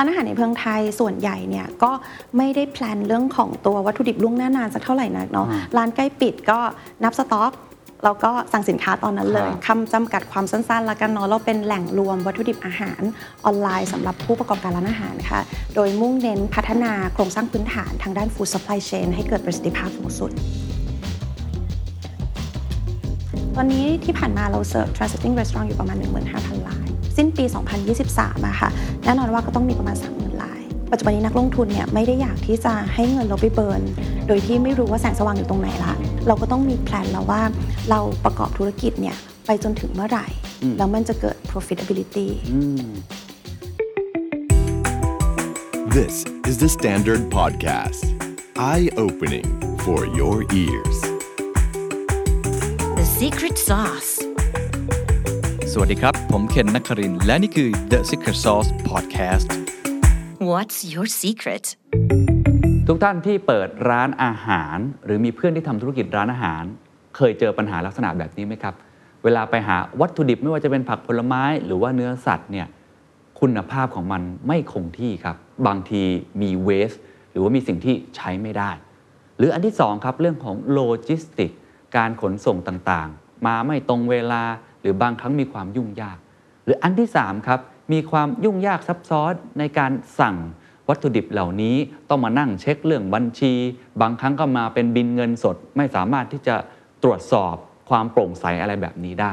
ร้านอาหารในเมืองไทยส่วนใหญ่เนี่ยก็ไม่ได้แพลนเรื่องของตัววัตถุดิบล่วงหน้านานสักเท่าไหร่นักเนาะร้านใกล้ปิดก็นับสต็อกแล้วก็สั่งสินค้าตอนนั้นเลยคำจำกัดความสั้นๆแล้วกันเนาะเราเป็นแหล่งรวมวัตถุดิบอาหารออนไลน์สำหรับผู้ประกอบการร้านอาหารค่ะ โดยมุ่งเน้นพัฒนาโครงสร้างพื้นฐานทางด้าน food supply chain ให้เกิดประสิทธิภาพสูงสุด ตอนนี้ที่ผ่านมาเราเสิร์ฟ transitting restaurant อยู่ประมาณ 15,000ราย สิ้นปี 2023อะค่ะแน่นอนว่าก็ต้องมีประมาณ 30,000ราย ปัจจุบันนี้นักลงทุนเนี่ยไม่ได้อยากที่จะให้เงินเราไปเบิร์น โดยที่ไม่รู้ว่าแสงสว่างอยู่ตรงไหนละ เราก็ต้องมีแพลนแล้วว่าเราประกอบธุรกิจเนี่ยไปจนถึงเมื่อไหร่ แล้วมันจะเกิด profitability This is the Standard Podcast. Eye opening for your ears. The secret sauce สวัสดีครับ ผมเคนนักครินทร์และนี่คือ The Secret Sauce Podcast What's your secret ทุกท่านที่เปิดร้านอาหาร หรือมีเพื่อนที่ทำธุรกิจร้านอาหาร เคยเจอปัญหาลักษณะแบบนี้ไหมครับ เวลาไปหาวัตถุดิบไม่ว่าจะเป็นผักผลไม้ หรือว่าเนื้อสัตว์เนี่ยคุณภาพของมันไม่คงที่ครับ บางทีมีเวสหรือว่ามีสิ่งที่ใช้ไม่ได้ หรืออันที่สองครับเรื่องของโลจิสติก การขนส่งต่างๆ มาไม่ตรงเวลา หรือบางครั้งมีความยุ่งยาก หรืออันที่ 3 ครับ มีความยุ่งยากซับซ้อนในการสั่งวัตถุดิบเหล่านี้ต้องมานั่งเช็คเรื่องบัญชี บางครั้งก็มาเป็นบินเงินสด ไม่สามารถที่จะตรวจสอบความโปร่งใสอะไรแบบนี้ได้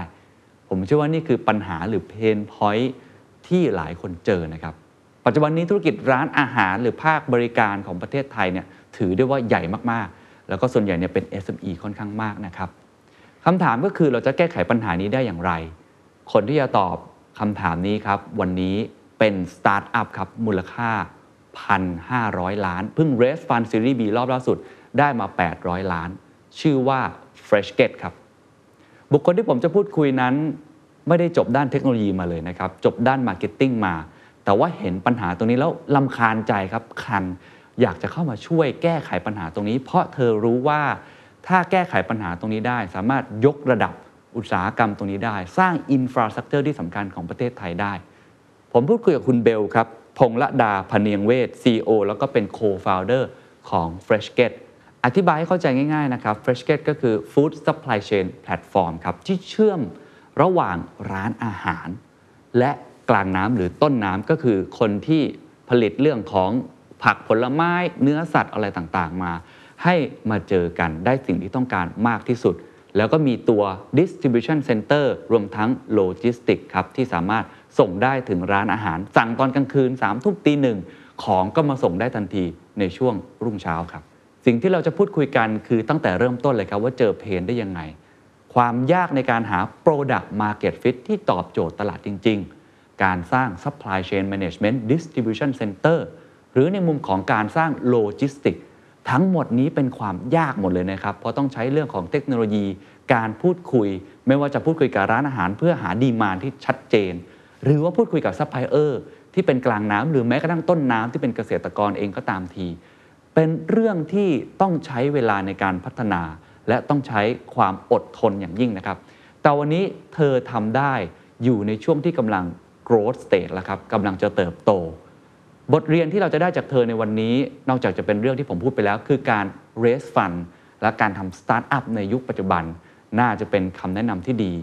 ผมเชื่อว่านี่คือปัญหาหรือเพนพอยที่หลายคนเจอนะครับ ปัจจุบันนี้ธุรกิจร้านอาหารหรือภาคบริการของประเทศไทยเนี่ยถือได้ว่าใหญ่มากๆ แล้วก็ส่วนใหญ่เนี่ยเป็น SME ค่อนข้างมากนะครับ คำถามก็คือเราจะแก้ไขปัญหานี้ได้อย่างไร คนที่จะตอบคำถามนี้ครับ วันนี้เป็นสตาร์ทอัพครับ มูลค่า 1,500 ล้าน เพิ่ง raise fund series B รอบล่าสุดได้มา 800 ล้าน ชื่อว่า Freshgate ครับ บุคคลที่ผมจะพูดคุยนั้น ไม่ได้จบด้านเทคโนโลยีมาเลยนะครับ จบด้าน marketing มา แต่ว่าเห็นปัญหาตรงนี้แล้วรำคาญใจครับคัน อยากจะเข้ามาช่วยแก้ไขปัญหาตรงนี้ เพราะเธอรู้ว่า ถ้าแก้ไขปัญหาตรงนี้ได้ สามารถยกระดับอุตสาหกรรมตรงนี้ได้ สร้าง infrastructure ที่สำคัญของประเทศไทยได้ ผมพูดคุยกับคุณเบลครับพงษ์ลดา พะเนียงเวทย์ CEO แล้วก็เป็น Co-founder ของ Freshket อธิบายให้เข้าใจง่ายๆนะครับ Freshket ก็คือ Food Supply Chain Platform ครับที่เชื่อมระหว่างร้านอาหาร และกลางน้ำหรือต้นน้ำก็คือคนที่ผลิตเรื่องของผักผลไม้เนื้อสัตว์อะไรต่างๆ มา ให้มาเจอกันได้สิ่งที่ต้องการมากที่สุด แล้วก็มีตัว distribution center รวมทั้งโลจิสติกครับ ที่สามารถส่งได้ถึงร้านอาหาร สั่งตอนกลางคืน3ามทุ่มตีหนึ่งของก็มาส่งได้ทันทีในช่วงรุ่งเช้าครับ สิ่งที่เราจะพูดคุยกันคือตั้งแต่เริ่มต้นเลยครับว่าเจอเพนได้ยังไง ความยากในการหา Product Market Fit ที่ตอบโจทย์ตลาดจริง ๆ การสร้าง Supply Chain Management Distribution Center หรือในมุมของการสร้างโลจิสติก ทั้งหมดนี้เป็นความยากหมดเลยนะครับ เพราะต้องใช้เรื่องของเทคโนโลยี การพูดคุย ไม่ว่าจะพูดคุยกับร้านอาหาร เพื่อหา demand ที่ชัดเจน หรือว่าพูดคุยกับซัพพลายเออร์ที่เป็นกลางน้ำหรือแม้กระทั่งต้นน้ำที่เป็นเกษตรกรเองก็ตามที เป็นเรื่องที่ต้องใช้เวลาในการพัฒนา และต้องใช้ความอดทนอย่างยิ่งนะครับ แต่วันนี้เธอทำได้อยู่ในช่วงที่กำลัง growth stage แล้วครับกำลังจะเติบโต บทเรียนที่เราจะได้จากเธอในวันนี้ นอกจากจะเป็นเรื่องที่ผมพูดไปแล้ว คือการ raise fund และการทำ start up ในยุคปัจจุบัน น่าจะเป็นคำแนะนำที่ดี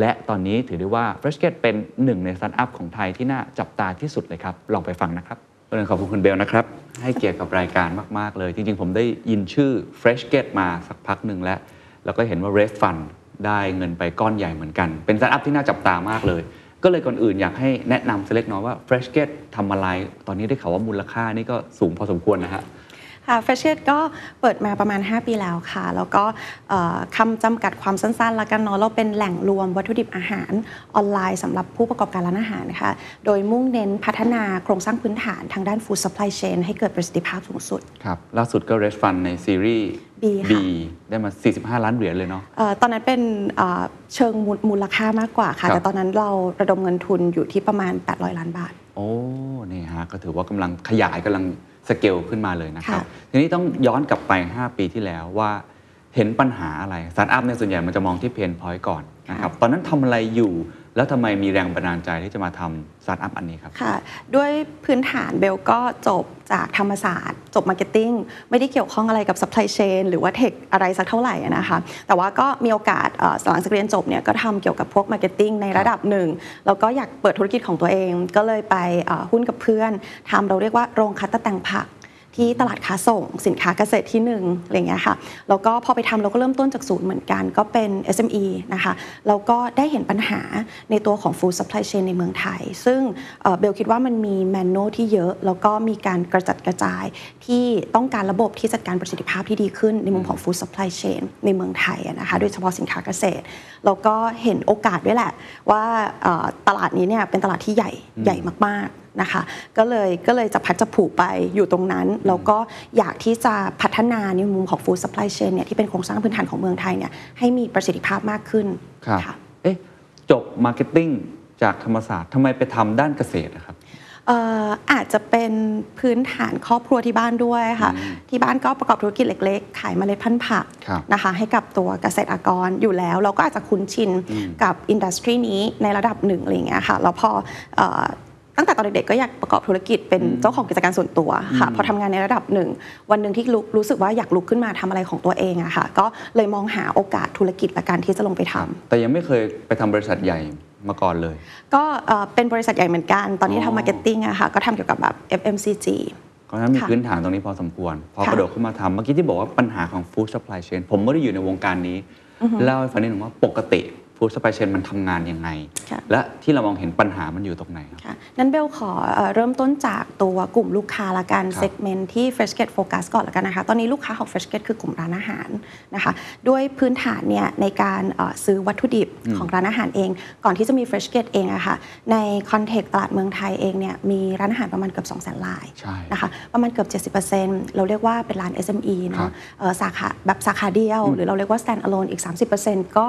และตอนนี้ถือได้ว่า Freshgate เป็นหนึ่งใน start up ของไทยที่น่าจับตาที่สุดเลยครับ ลองไปฟังนะครับวันนี้ขอบคุณคุณเบลนะครับ ให้เกียรติกับรายการมาก ๆ เลย จริง ๆ ผมได้ยินชื่อ Freshgate มาสักพักหนึ่งแล้ว แล้วก็เห็นว่า raise fund ได้เงินไปก้อนใหญ่เหมือนกัน เป็น start up ที่น่าจับตามากเลย ก็เลยก่อนอื่นอยากให้แนะนำสักเล็กน้อยว่า Freshgate ทำอะไร ตอนนี้ได้ข่าวว่ามูลค่านี่ก็สูงพอสมควรนะฮะ ค่ะเฟชเชก็เปิดมาประมาณ 5 ปีแล้วค่ะ แล้วก็เอ่อคำจำกัดความสั้นๆแล้วกันเนาะเราเป็นแหล่งรวมวัตถุดิบอาหารออนไลน์สำหรับผู้ประกอบการร้านอาหารนะคะโดยมุ่งเน้นพัฒนาโครงสร้างพื้นฐานทางด้าน food supply chain ให้เกิดประสิทธิภาพสูงสุด ครับ ล่าสุดก็ raise fund ในซีรีส์ B ค่ะได้มา 45 ล้านเหรียญเลยเนาะ เอ่อตอนนั้นเป็นเอ่อเชิงมูลมูลค่ามากกว่าค่ะ ครับ แต่ตอนนั้นเราระดมเงินทุนอยู่ที่ประมาณ 800 ล้านบาท โอ้นี่ฮะก็ถือว่ากำลังขยายกำลังสเกลขึ้นมาเลยนะครับ ค่ะ ทีนี้ต้องย้อนกลับไป 5 ปีที่แล้วว่าเห็นปัญหาอะไรสตาร์ทอัพเนี่ยส่วนใหญ่มันจะมองที่ pain point ก่อนนะครับ ตอนนั้นทำอะไรอยู่ แล้วทำไมมีแรงบันดาลใจที่จะมาทำสตาร์ทอัพอันนี้ครับค่ะ ด้วยพื้นฐานเบลก็จบจากธรรมศาสตร์ จบ marketing ไม่ได้เกี่ยวข้องอะไรกับ supply chain หรือว่า tech อะไรสักเท่าไหร่นะคะ แต่ว่าก็มีโอกาสหลังจากเรียนจบเนี่ยก็ทำเกี่ยวกับพวก marketing ในระดับหนึ่ง แล้วก็อยากเปิดธุรกิจของตัวเองก็เลยไปหุ้นกับเพื่อนทำเราเรียกว่าโรงคัดตัดแต่งผัก ที่ตลาดค้าส่งสินค้าเกษตรที่หนึ่งอะไรเงี้ยค่ะแล้วก็พอไปทำเราก็เริ่มต้นจากศูนย์เหมือนกันก็เป็น SME นะคะแล้วก็ได้เห็นปัญหาในตัวของ food supply chain ในเมืองไทย ซึ่งเบลคิดว่ามันมีแมนนวลที่เยอะ แล้วก็มีการกระจัดกระจายที่ต้องการระบบที่จัดการประสิทธิภาพที่ดีขึ้นในมุมของ food supply chain ในเมืองไทยอะนะคะโดยเฉพาะสินค้าเกษตรแล้วก็เห็นโอกาสด้วยแหละว่าตลาดนี้เนี่ยเป็นตลาดที่ใหญ่ใหญ่มากๆนะคะก็เลยก็เลยจับพลัดจับผลูไปอยู่ตรงนั้น แล้วก็อยากที่จะพัฒนาในมุมของ food supply chain เนี่ยที่เป็นโครงสร้างพื้นฐานของเมืองไทยเนี่ยให้มีประสิทธิภาพมากขึ้นครับค่ะเอ๊ะจบ marketing จากธรรมศาสตร์ทำไมไปทำด้านเกษตรนะครับเอ่ออาจจะเป็นพื้นฐานครอบครัวที่บ้านด้วยค่ะที่บ้านก็ประกอบธุรกิจเล็ก ๆ ขายเมล็ดพันธุ์ผักครับนะคะให้กับตัวเกษตรกรอยู่แล้ว เราก็อาจจะคุ้นชินกับ industry นี้ในระดับหนึ่งอะไรอย่างเงี้ยค่ะแล้วพอเอ่อ ตั้งแต่ตอนเด็กๆก็อยากประกอบธุรกิจเป็นเจ้าของกิจการส่วนตัวค่ะพอทำงานในระดับหนึ่ง วันหนึ่งที่รู้รู้สึกว่าอยากลุกขึ้นมาทำอะไรของตัวเองอะค่ะก็เลยมองหาโอกาสธุรกิจและการที่จะลงไปทำแต่ยังไม่เคยไปทำบริษัทใหญ่มาก่อนเลย ก็เอ่อเป็นบริษัทใหญ่เหมือนกัน ตอนนี้อ๋อทำ marketing อะค่ะก็ทำเกี่ยวกับแบบ FMCG เพราะฉะนั้นมีค่ะพื้นฐานตรงนี้พอสมควร พอค่ะกระโดดขึ้นมาทำเมื่อกี้ที่บอกว่าปัญหาของ food supply chain ผมไม่ได้อยู่ในวงการนี้ เล่าให้ฟังนิดหนึ่งว่าปกติ food supply chain มันทำงานยังไงค่ะและที่เรามองเห็นปัญหามันอยู่ตรงไหนครับค่ะนั้นเบลขอเอ่อเริ่มต้นจากตัวกลุ่มลูกค้าละกันครับเซกเมนต์ที่ Fresh Gate Focus ก่อนละกันนะคะ ตอนนี้ลูกค้าของ Fresh Gate คือกลุ่มร้านอาหารนะคะด้วยพื้นฐานเนี่ยในการเอ่อซื้อวัตถุดิบของร้านอาหารเอง ก่อนที่จะมี Fresh Gate เองอะค่ะใน context ตลาดเมืองไทยเองเนี่ยมีร้านอาหารประมาณเกือบ2 0 0 0 0 0รายใช่นะคะประมาณเกือบ 70%เราเรียกว่าเป็นร้าน SME ครับเนาะเอ่อสาขาแบบสาขาเดียว หรือเราเรียกว่า stand alone อีก 30%ก็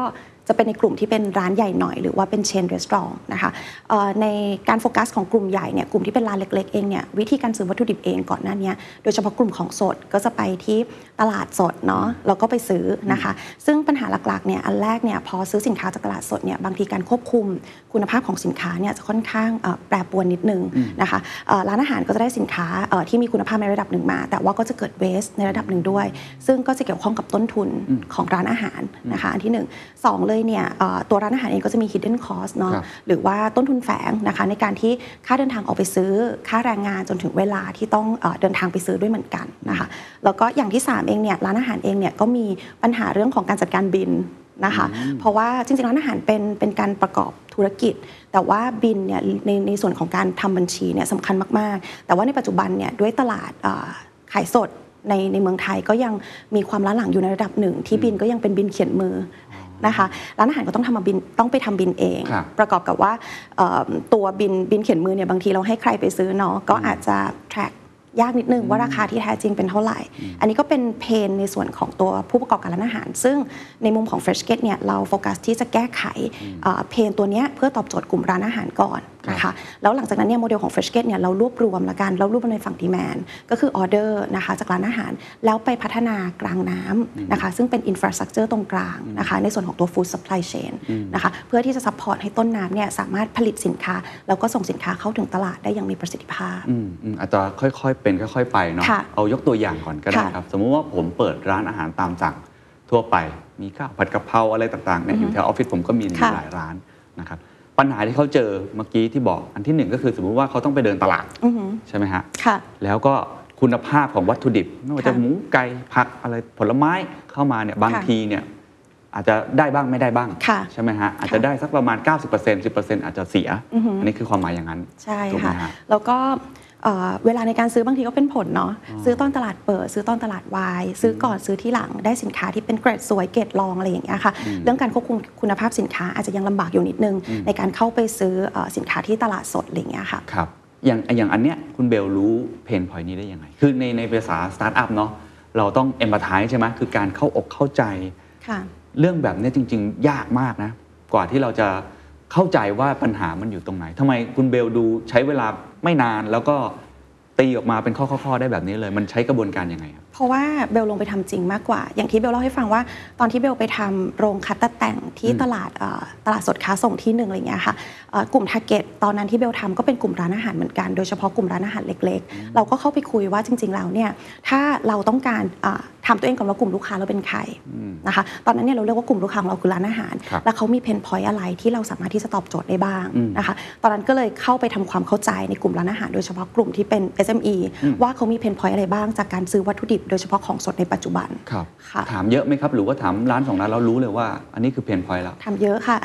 จะเป็นในกลุ่มที่เป็นร้านใหญ่หน่อย หรือว่าเป็นเชนรีสอร์ทนะคะเอ่อในการโฟกัสของกลุ่มใหญ่เนี่ยกลุ่มที่เป็นร้านเล็กๆเองเนี่ยวิธีการซื้อวัตถุดิบเองก่อนหน้าเนี้ยโดยเฉพาะกลุ่มของสดก็จะไปที่ตลาดสดเนาะแล้วก็ไปซื้อนะคะ ซึ่งปัญหาหลักๆเนี่ยอันแรกเนี่ยพอซื้อสินค้าจากตลาดสดเนี่ยบางทีการควบคุมคุณภาพของสินค้าเนี่ยจะค่อนข้างเอ่อแปรปรวนนิดนึงนะคะเอ่อร้านอาหารก็จะได้สินค้าเอ่อที่มีคุณภาพในระดับหนึ่งมา แต่ว่าก็จะเกิดเวสในระดับหนึ่งด้วย ซึ่งก็จะเกี่ยวข้องกับต้นทุนของร้านอาหารนะคะอันที่หนึ่งสองเลยเนี่ยเอ่อตัวร้านอาหารเองก็จะมี hidden cost เนาะครับหรือว่าต้นทุนแฝงนะคะในการที่ค่าเดินทางออกไปซื้อค่าแรงงานจนถึงเวลาที่ต้องเออเดินทางไปซื้อด้วยเหมือนกันนะคะแล้วก็อย่างที่ 3 เองเนี่ยร้านอาหารเองเนี่ยก็มีปัญหาเรื่องของการจัดการบินนะคะเพราะว่าจริงๆร้านอาหารเป็นเป็นการประกอบธุรกิจ แต่ว่าบินเนี่ยในในส่วนของการทำบัญชีเนี่ยสำคัญมากๆ แต่ว่าในปัจจุบันเนี่ยด้วยตลาดเอ่อขายสดในในเมืองไทยก็ยังมีความล้าหลังอยู่ในระดับหนึ่ง ที่บินก็ยังเป็นบินเขียนมืออ นะคะร้านอาหารก็ต้องทำมาบินต้องไปทำบินเอง ครับ ประกอบกับว่าเอ่อตัวบินบินเขียนมือเนี่ยบางทีเราให้ใครไปซื้อเนาะก็อาจจะ track ยากนิดนึงว่าราคาที่แท้จริงเป็นเท่าไหร่ อันนี้ก็เป็นเพนในส่วนของตัวผู้ประกอบการร้านอาหาร ซึ่งในมุมของ Fresh Gate เนี่ยเราโฟกัสที่จะแก้ไขเอ่อเพนตัวเนี้ยเพื่อตอบโจทย์กลุ่มร้านอาหารก่อนนะคะแล้วหลังจากนั้นเนี่ยโมเดลของ Fresh Gate เนี่ยเรารวบรวมละกันเรารวบรวมในฝั่ง demand ก็คือออเดอร์นะคะจากร้านอาหาร แล้วไปพัฒนากลางน้ำนะคะซึ่งเป็น infrastructure ตรงกลางนะคะในส่วนของตัว Food Supply Chain นะคะเพื่อที่จะ support ให้ต้นน้ำเนี่ยสามารถผลิตสินค้า แล้วก็ส่งสินค้าเข้าถึงตลาดได้อย่างมีประสิทธิภาพอืมอืมอาจจะค่อยๆเป็นค่อยๆไปเนาะค่ะเอายกตัวอย่างก่อนก็ได้ค่ะครับ สมมุติว่าผมเปิดร้านอาหารตามสั่งทั่วไปมีข้าวผัดกะเพราอะไรต่างๆเนี่ยอยู่แถวออฟฟิศผมก็มีค่ะหลายร้านนะครับ ปัญหาที่เขาเจอเมื่อกี้ที่บอกอันที่หนึ่งก็คือสมมุติว่าเขาต้องไปเดินตลาดอือหือใช่ไหมฮะค่ะ แล้วก็คุณภาพของวัตถุดิบไม่ว่าจะค่ะหมูไก่ผักอะไรผลไม้เข้ามาเนี่ยบางค่ะทีเนี่ยอาจจะได้บ้างไม่ได้บ้างค่ะใช่ไหมฮะอาจจะได้สักประมาณ 90% 10%อาจจะเสีย อือหืออั อันนี้คือความหมายอย่างนั้นใช่ถูกไหมค่ะ ฮะ แล้วก็ เอ่อเวลาในการซื้อบางทีก็เป็นผลเนาะซื้อตอนตลาดเปิด ซื้อตอนตลาดวาย ซื้อก่อนซื้อที่หลังได้สินค้าที่เป็นเกรดสวยเกรดรองอะไรอย่างเงี้ยค่ะเรื่องการควบคุมคุณภาพสินค้าอาจจะยังลำบากอยู่นิดนึง ในการเข้าไปซื้อเอ่อสินค้าที่ตลาดสดอะไรอย่างเงี้ยค่ะครับอย่างอย่างอันเนี้ยคุณเบลรู้ pain point นี้ได้ยังไง คือในในภาษาสตาร์ทอัพเนาะเราต้อง empathize ใช่ไหมคือการเข้าอกเข้าใจค่ะเรื่องแบบเนี้ยจริง ๆ ยากมากนะกว่าที่เราจะ เข้าใจว่าปัญหามันอยู่ตรงไหนทำไมคุณเบลดูใช้เวลาไม่นานแล้วก็ตีออกมาเป็นข้อๆๆได้แบบนี้เลย มันใช้กระบวนการยังไงครับ เพราะว่าเบลลงไปทำจริงมากกว่า อย่างที่เบลเล่าให้ฟังว่า ตอนที่เบลไปทำโรงคัดตัดแต่งที่ตลาดเอ่อตลาดสดค้าส่งที่หนึ่งอะไรเงี้ยค่ะเอ่อกลุ่ม target ตอนนั้นที่เบลทำก็เป็นกลุ่มร้านอาหารเหมือนกัน โดยเฉพาะกลุ่มร้านอาหารเล็ก ๆ เราก็เข้าไปคุยว่าจริง ๆ แล้วเนี่ยถ้าเราต้องการเอ่อถามตัวเองก่อนว่ากลุ่มลูกค้าเราเป็นใครนะคะตอนนั้นเนี่ยเราเรียกว่ากลุ่มลูกค้าของเราคือร้านอาหารครับแล้วเขามี pain point อะไรที่เราสามารถที่จะตอบโจทย์ได้บ้างอืมนะคะตอนนั้นก็เลยเข้าไปทำความเข้าใจในกลุ่มร้านอาหาร โดยเฉพาะกลุ่มที่เป็น SME ว่าเขามี pain point อะไรบ้างจากการซื้อวัตถุดิบโดยเฉพาะของสดในปัจจุบันครับค่ะถามเยอะไหมครับ หรือว่าถามร้านสองร้านเรารู้เลยว่า อันนี้คือ pain point แล้วทำเยอะค่ะ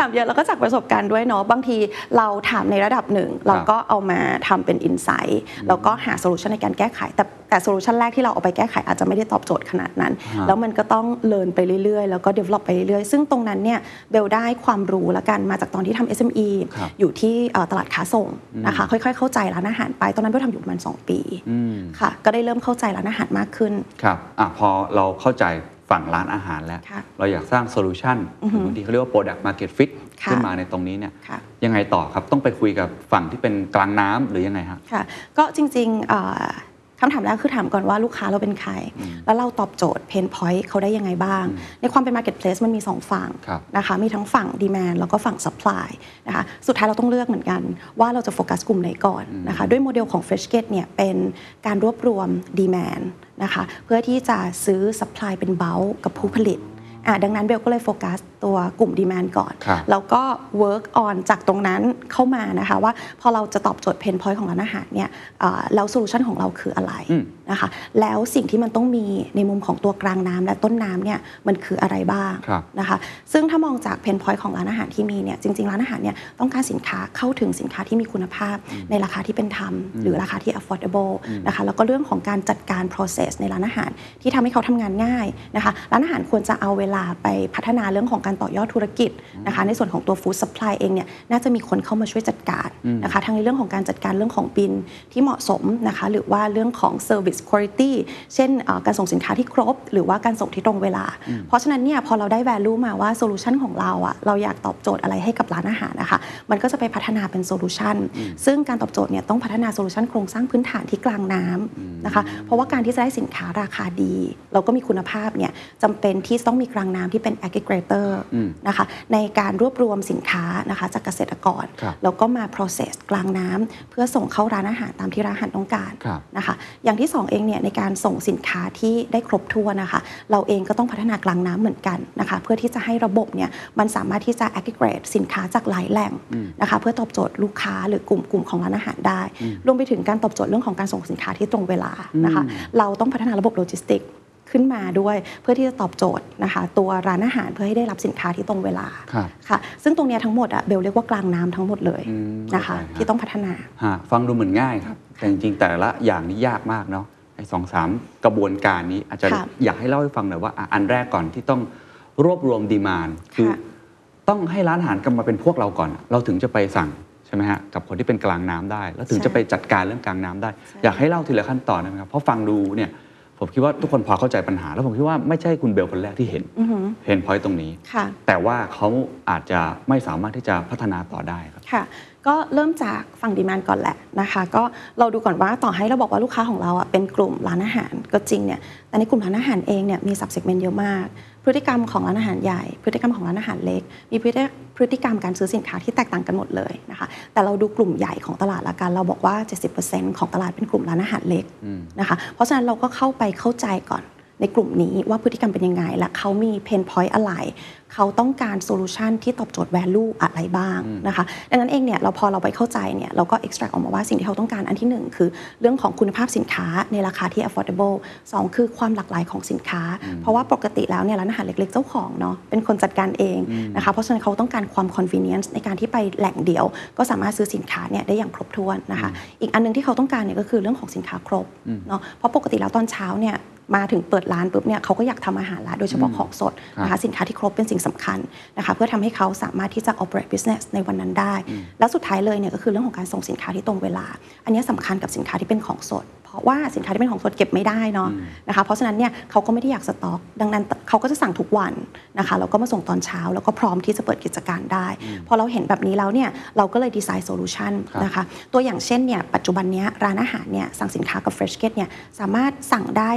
ทำเยอะแล้วก็จากประสบการณ์ด้วยเนาะบางทีเราถามในระดับหนึ่ง เราก็เอามาทำเป็น insight แล้วก็หา solution ในการแก้ไข แต่แต่ solution แรกที่เราเอาไปแก้ไขอาจจะไม่ได้ตอบโจทย์ขนาดนั้นฮะแล้วมันก็ต้องเรียนไปเรื่อยๆ แล้วก็ develop ไปเรื่อยๆ ซึ่งตรงนั้นเนี่ยเบลได้ความรู้ละกันมาจากตอนที่ทำ SME ครับอยู่ที่เอ่อตลาดค้าส่งนะคะค่อยๆ เข้าใจร้านอาหารไปตอนนั้นเบลทำอยู่ประมาณสองปีอืมค่ะก็ได้เริ่มเข้าใจร้านอาหารมากขึ้น ครับอะพอเราเข้าใจฝั่งร้านอาหารแล้ว ค่ะเราอยากสร้าง solution บางทีเขาเรียกว่า Product Market Fit ค่ะ ขึ้นมาในตรงนี้เนี่ยค่ะ ยังไงต่อครับต้องไปคุยกับฝั่งที่เป็นกลางน้ำหรือยังไงฮะ ค่ะก็จริงๆเอ่อ คำถามแรกคือถามก่อนว่าลูกค้าเราเป็นใคร แล้วเราตอบโจทย์ pain point เขาได้ยังไงบ้าง ในความเป็น Marketplace มันมี 2 ฝั่งครับนะคะมีทั้งฝั่ง Demand แล้วก็ฝั่ง Supply นะคะสุดท้ายเราต้องเลือกเหมือนกัน ว่าเราจะโฟกัสกลุ่มไหนก่อนนะคะด้วยโมเดลของ Fresh Gate เนี่ยเป็นการรวบรวม Demand นะคะเพื่อที่จะซื้อ Supply เป็นเบลกับผู้ผลิต อะดังนั้นเบลก็เลยโฟกัสตัวกลุ่ม Demand ก่อนครับแล้วก็ work on จากตรงนั้นเข้ามานะคะว่าพอเราจะตอบโจทย์ pain point ของร้านอาหารเนี่ยเอ่อแล้ว solution ของเราคืออะไรอืม นะคะ แล้วสิ่งที่มันต้องมีในมุมของตัวกลางน้ำและต้นน้ำเนี่ยมันคืออะไรบ้างครับนะคะ ซึ่งถ้ามองจากเพนพอยต์ของร้านอาหารที่มีเนี่ยจริงๆ ร้านอาหารเนี่ยต้องการสินค้าเข้าถึงสินค้าที่มีคุณภาพ ในราคาที่เป็นธรรม หรือราคาที่ affordable นะคะแล้วก็เรื่องของการจัดการ process ในร้านอาหารที่ทำให้เขาทำงานง่ายนะคะร้านอาหารควรจะเอาเวลาไปพัฒนาเรื่องของการต่อยอดธุรกิจนะคะในส่วนของตัว food supply เองเนี่ยน่าจะมีคนเข้ามาช่วยจัดการนะคะทั้งในเรื่องของการจัดการเรื่องของบินที่เหมาะสมนะคะหรือว่าเรื่องของ service quality เช่นเอ่อการส่งสินค้าที่ครบ หรือว่าการส่งที่ตรงเวลา เพราะฉะนั้นเนี่ยพอเราได้ value มาว่า solution ของเราอะเราอยากตอบโจทย์อะไรให้กับร้านอาหารนะคะ มันก็จะไปพัฒนาเป็น solution ซึ่งการตอบโจทย์เนี่ยต้องพัฒนา solution โครงสร้างพื้นฐานที่กลางน้ำนะคะ เพราะว่าการที่จะได้สินค้าราคาดีแล้วก็มีคุณภาพเนี่ยจำเป็นที่ต้องมีกลางน้ำที่เป็น aggregator อืมนะคะในการรวบรวมสินค้านะคะจากเกษตรกรครับแล้วก็มา process กลางน้ำเพื่อส่งเข้าร้านอาหารตามที่ร้านอาหารต้องการครับนะคะ อย่างที่2เองเนี่ยในการส่งสินค้าที่ได้ครบถ้วนนะคะ เราเองก็ต้องพัฒนากลางน้ำเหมือนกันนะคะ เพื่อที่จะให้ระบบเนี่ยมันสามารถที่จะ aggregate สินค้าจากหลายแหล่งนะคะ เพื่อตอบโจทย์ลูกค้าหรือกลุ่มกลุ่มของร้านอาหารได้ รวมไปถึงการตอบโจทย์เรื่องของการส่งสินค้าที่ตรงเวลานะคะ เราต้องพัฒนาระบบโลจิสติกขึ้นมาด้วยเพื่อที่จะตอบโจทย์นะคะ ตัวร้านอาหารเพื่อให้ได้รับสินค้าที่ตรงเวลาครับค่ะ ซึ่งตรงเนี้ยทั้งหมดอะเบลเรียกว่ากลางน้ำทั้งหมดเลยอืมนะคะเข้าใจครับที่ต้องพัฒนาฮะฟังดูเหมือนง่ายครับ แต่จริงๆแต่ละอย่างนี้ยากมากเนาะ ไอ้สองสามกระบวนการนี้อาจจะค่ะอยากให้เล่าให้ฟังหน่อยว่าอะอันแรกก่อนที่ต้องรวบรวมดีมานคือค่ะต้องให้ร้านอาหารกลับมาเป็นพวกเราก่อน เราถึงจะไปสั่งใช่ไหมฮะกับคนที่เป็นกลางน้ำได้ แล้วถึงใช่จะไปจัดการเรื่องกลางน้ำได้ใช่อยากให้เล่าทีละขั้นตอนนะครับเพราะฟังดูเนี่ยผมคิดว่าทุกคนพอเข้าใจปัญหา แล้วผมคิดว่าไม่ใช่คุณเบลคนแรกที่เห็นอือหือเห็น point ตรงนี้ค่ะแต่ว่าเขาอาจจะไม่สามารถที่จะพัฒนาต่อได้ครับค่ะ ก็เริ่มจากฝั่ง demand ก่อนแหละนะคะ ก็เราดูก่อนว่าต่อให้เราบอกว่าลูกค้าของเราอะเป็นกลุ่มร้านอาหารก็จริงเนี่ยแต่ในกลุ่มร้านอาหารเองเนี่ยมี sub-segment เยอะมาก พฤติกรรมของร้านอาหารใหญ่ พฤติกรรมของร้านอาหารเล็ก มีพฤติพฤติกรรมการซื้อสินค้าที่แตกต่างกันหมดเลยนะคะแต่เราดูกลุ่มใหญ่ของตลาดละกันเราบอกว่า 70%ของตลาดเป็นกลุ่มร้านอาหารเล็กนะคะเพราะฉะนั้นเราก็เข้าไปเข้าใจก่อนในกลุ่มนี้ว่าพฤติกรรมเป็นยังไง และเขามี pain point อะไร เขาต้องการ solution ที่ตอบโจทย์ value อะไรบ้างนะคะดังนั้นเองเนี่ยเราพอเราไปเข้าใจเนี่ยเราก็ extract ออกมาว่าสิ่งที่เขาต้องการอันที่หนึ่งคือ เรื่องของคุณภาพสินค้าในราคาที่ affordable สองคือความหลากหลายของสินค้า เพราะว่าปกติแล้วเนี่ยร้านอาหารเล็กๆ เจ้าของเนาะเป็นคนจัดการเองนะคะเพราะฉะนั้นเขาต้องการความ convenience ในการที่ไปแหล่งเดียว ก็สามารถซื้อสินค้าเนี่ยได้อย่างครบถ้วนนะคะอีกอันหนึงที่เขาต้องการเนี่ยก็คือเรื่องของสินค้าครบเนาะเพราะปกติแล้วตอนเช้าเนี่ยมาถึงเปิดร้านปุ๊บเนี่ยเขาก็อยากทำอาหารละโดยเฉพาะของสดนะคะสินค้าที่ครบเป็นสิ่งสำคัญนะคะเพื่อทำให้เขาสามารถที่จะ operate business ในวันนั้นได้ แล้วสุดท้ายเลยเนี่ยก็คือเรื่องของการส่งสินค้าที่ตรงเวลา อันเนี้ยสำคัญกับสินค้าที่เป็นของสดเพราะ ว่าสินค้าที่เป็นของสดเก็บไม่ได้เนาะนะคะเพราะฉะนั้นเนี่ยเขาก็ไม่ได้อยากสต็อก ดังนั้นเขาก็จะสั่งทุกวันนะคะแล้วก็มาส่งตอนเช้า แล้วก็พร้อมที่จะเปิดกิจการได้ พอเราเห็นแบบนี้แล้วเนี่ยเราก็เลยดีไซน์ solution ครับนะคะตัวอย่างเช่นเนี่ยปัจจุบันเนี้ยร้านอาหารเนี่ยสั่งสินค้ากับ Freshket เนี่ยสามารถสั่งได้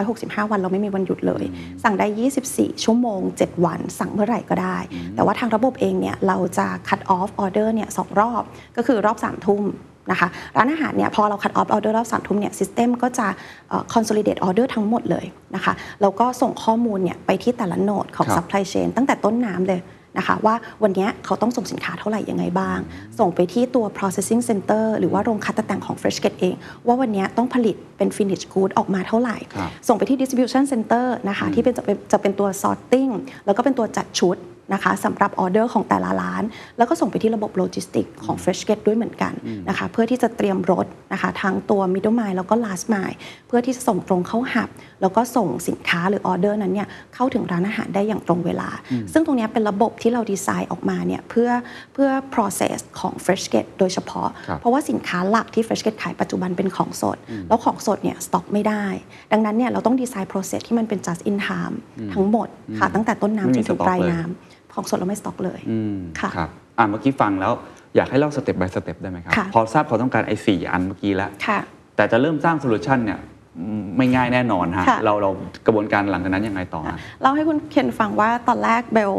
365 วันเราไม่มีวันหยุดเลย สั่งได้ 24 ชั่วโมง 7 วัน สั่งเมื่อไหร่ก็ได้ แต่ว่าทางระบบเองเนี่ยเราจะ cut off order เนี่ยสองรอบก็คือรอบ3ทุ่ม นะคะร้านอาหารเนี่ยพอเรา cut off order รอบสามทุ่มเนี่ย system ก็จะเอ่อ consolidate order ทั้งหมดเลยนะคะแล้วก็ส่งข้อมูลเนี่ยไปที่แต่ละโนดของครับ supply chain ตั้งแต่ต้นน้ำเลยนะคะว่าวันเนี้ยเขาต้องส่งสินค้าเท่าไหร่ยังไงบ้าง ส่งไปที่ตัว processing center หรือว่าโรงคัดแต่งของ Fresh Get เอง ว่าวันเนี้ยต้องผลิตเป็น finish good ออกมาเท่าไหร่ครับส่งไปที่ distribution center นะคะที่เป็นจะเป็นจะเป็นตัว sorting แล้วก็เป็นตัวจัดชุด นะคะสำหรับออเดอร์ของแต่ละร้าน แล้วก็ส่งไปที่ระบบโลจิสติกของ Fresh Get ด้วยเหมือนกันนะคะเพื่อที่จะเตรียมรถนะคะทั้งตัว middle mile แล้วก็ last mile เพื่อที่จะส่งตรงเข้า hub แล้วก็ส่งสินค้าหรือออเดอร์นั้นเนี่ยเข้าถึงร้านอาหารได้อย่างตรงเวลา ซึ่งตรงเนี้ยเป็นระบบที่เราดีไซน์ออกมาเนี่ยเพื่อเพื่อ process ของ Freshket โดยเฉพาะครับเพราะว่าสินค้าหลักที่ Freshket ขายปัจจุบันเป็นของสด แล้วของสดเนี่ยสต็อกไม่ได้ ดังนั้นเนี่ยเราต้องดีไซน์ process ที่มันเป็น just in time ทั้งหมดค่ะตั้งแต่ต้นน้ำจนถึงปลายน้ำ ไม่มีสต็อกเลยน้ำ ของสดเราไม่สต็อกเลยอืมค่ะครับอ่าเมื่อกี้ฟังแล้วอยากให้เล่าสเต็ป by สเต็ปได้ไหมครับค่ะพอทราบความต้องการไอ้สี่อันเมื่อกี้แล้วค่ะแต่จะเริ่มสร้าง solution เนี่ยอืมไม่ง่ายแน่นอนฮะค่ะเราเรากระบวนการหลังจากนั้นยังไงต่อฮะเล่าให้คุณเคนฟังว่าตอนแรกเบลเอ่อ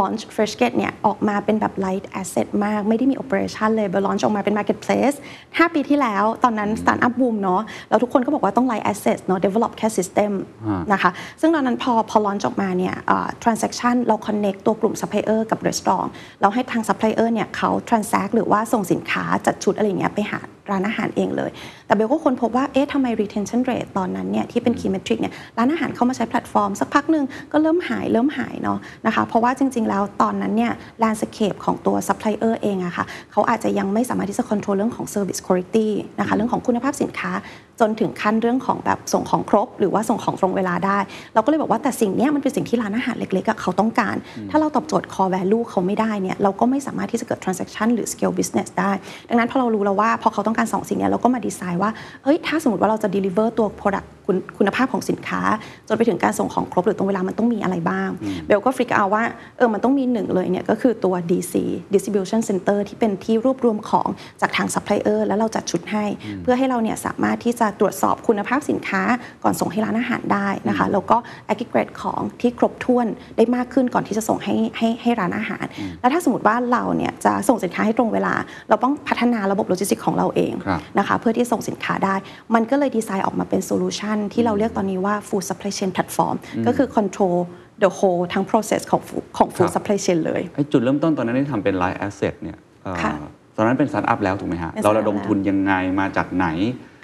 launch Freshket เนี่ยออกมาเป็นแบบ light asset มาก ไม่ได้มี operation เลยเบล launch ออกมาเป็น marketplace 5 ปีที่แล้วตอนนั้น startup boom เนาะแล้วทุกคนก็บอกว่าต้อง light asset เนาะ develop แค่ system อ่านนะคะ ซึ่งตอนนั้นพอพอ launch ออกมาเนี่ยเอ่อ transaction เรา connect ตัวกลุ่ม supplier กับ restaurant เราให้ทาง supplier เนี่ยเขา transact หรือว่าส่งสินค้าจัดชุดอะไรอย่างเงี้ยไปหา ร้านอาหารเองเลย แต่เบลก็ค้นพบว่าเอ๊ะทำไม retention rate ตอนนั้นเนี่ยที่เป็น key metric เนี่ยร้านอาหารเข้ามาใช้แพลตฟอร์ม สักพักหนึ่งก็เริ่มหายเริ่มหายเนาะนะคะเพราะว่าจริง ๆ แล้วตอนนั้นเนี่ย landscape ของตัว supplier เองอะค่ะเขาอาจจะยังไม่สามารถที่จะ control เรื่องของ service quality นะคะเรื่องของคุณภาพสินค้าจนถึงขั้นเรื่องของแบบส่งของครบ หรือว่าส่งของตรงเวลาได้ เราก็เลยบอกว่าแต่สิ่งเนี้ยมันเป็นสิ่งที่ร้านอาหารเล็กๆอะเขาต้องการ ถ้าเราตอบโจทย์ core value เขาไม่ได้เนี่ยเราก็ไม่สามารถที่จะเกิด transaction หรือ scale business ได้ ดังนั้นพอเรารู้แล้วว่าพอเขาต้องการสองสิ่งเนี้ยเราก็มาดีไซน์ว่าเฮ้ยถ้าสมมติว่าเราจะ deliver ตัว product คุณคุณภาพของสินค้า จนไปถึงการส่งของครบหรือตรงเวลามันต้องมีอะไรบ้าง เบลก็ฟริกเอาว่าเออมันต้องมีหนึ่งเลยเนี่ยก็คือตัว DC distribution center ที่เป็นที่รวบรวมของจากทาง supplier แล้วเราจัดชุดให้ เพื่อให้เราเนี่ยสามารถที่จะตรวจสอบคุณภาพสินค้าก่อนส่งให้ร้านอาหารได้นะคะแล้วก็ aggregate ของที่ครบถ้วนได้มากขึ้นก่อนที่จะส่งให้ให้ให้ร้านอาหาร แล้วถ้าสมมติว่าเราเนี่ยจะส่งสินค้าให้ตรงเวลา เราต้องพัฒนาระบบโลจิสติกของเราเองครับนะคะเพื่อที่จะส่งสินค้าได้ มันก็เลยดีไซน์ออกมาเป็น solution ที่เราเรียกตอนนี้ว่า Food Supply Chain Platform ก็คือ control the whole ทั้ง process ของ food ของ Food ครับ Supply Chain เลยไอ้จุดเริ่มต้นตอนนั้นที่ทำเป็น light asset เนี่ยเอ่อค่ะตอนนั้นเป็นสตาร์ทอัพแล้วถูกไหมฮะเป็นเรา startup ระดมทุนยังไงมาจากไหน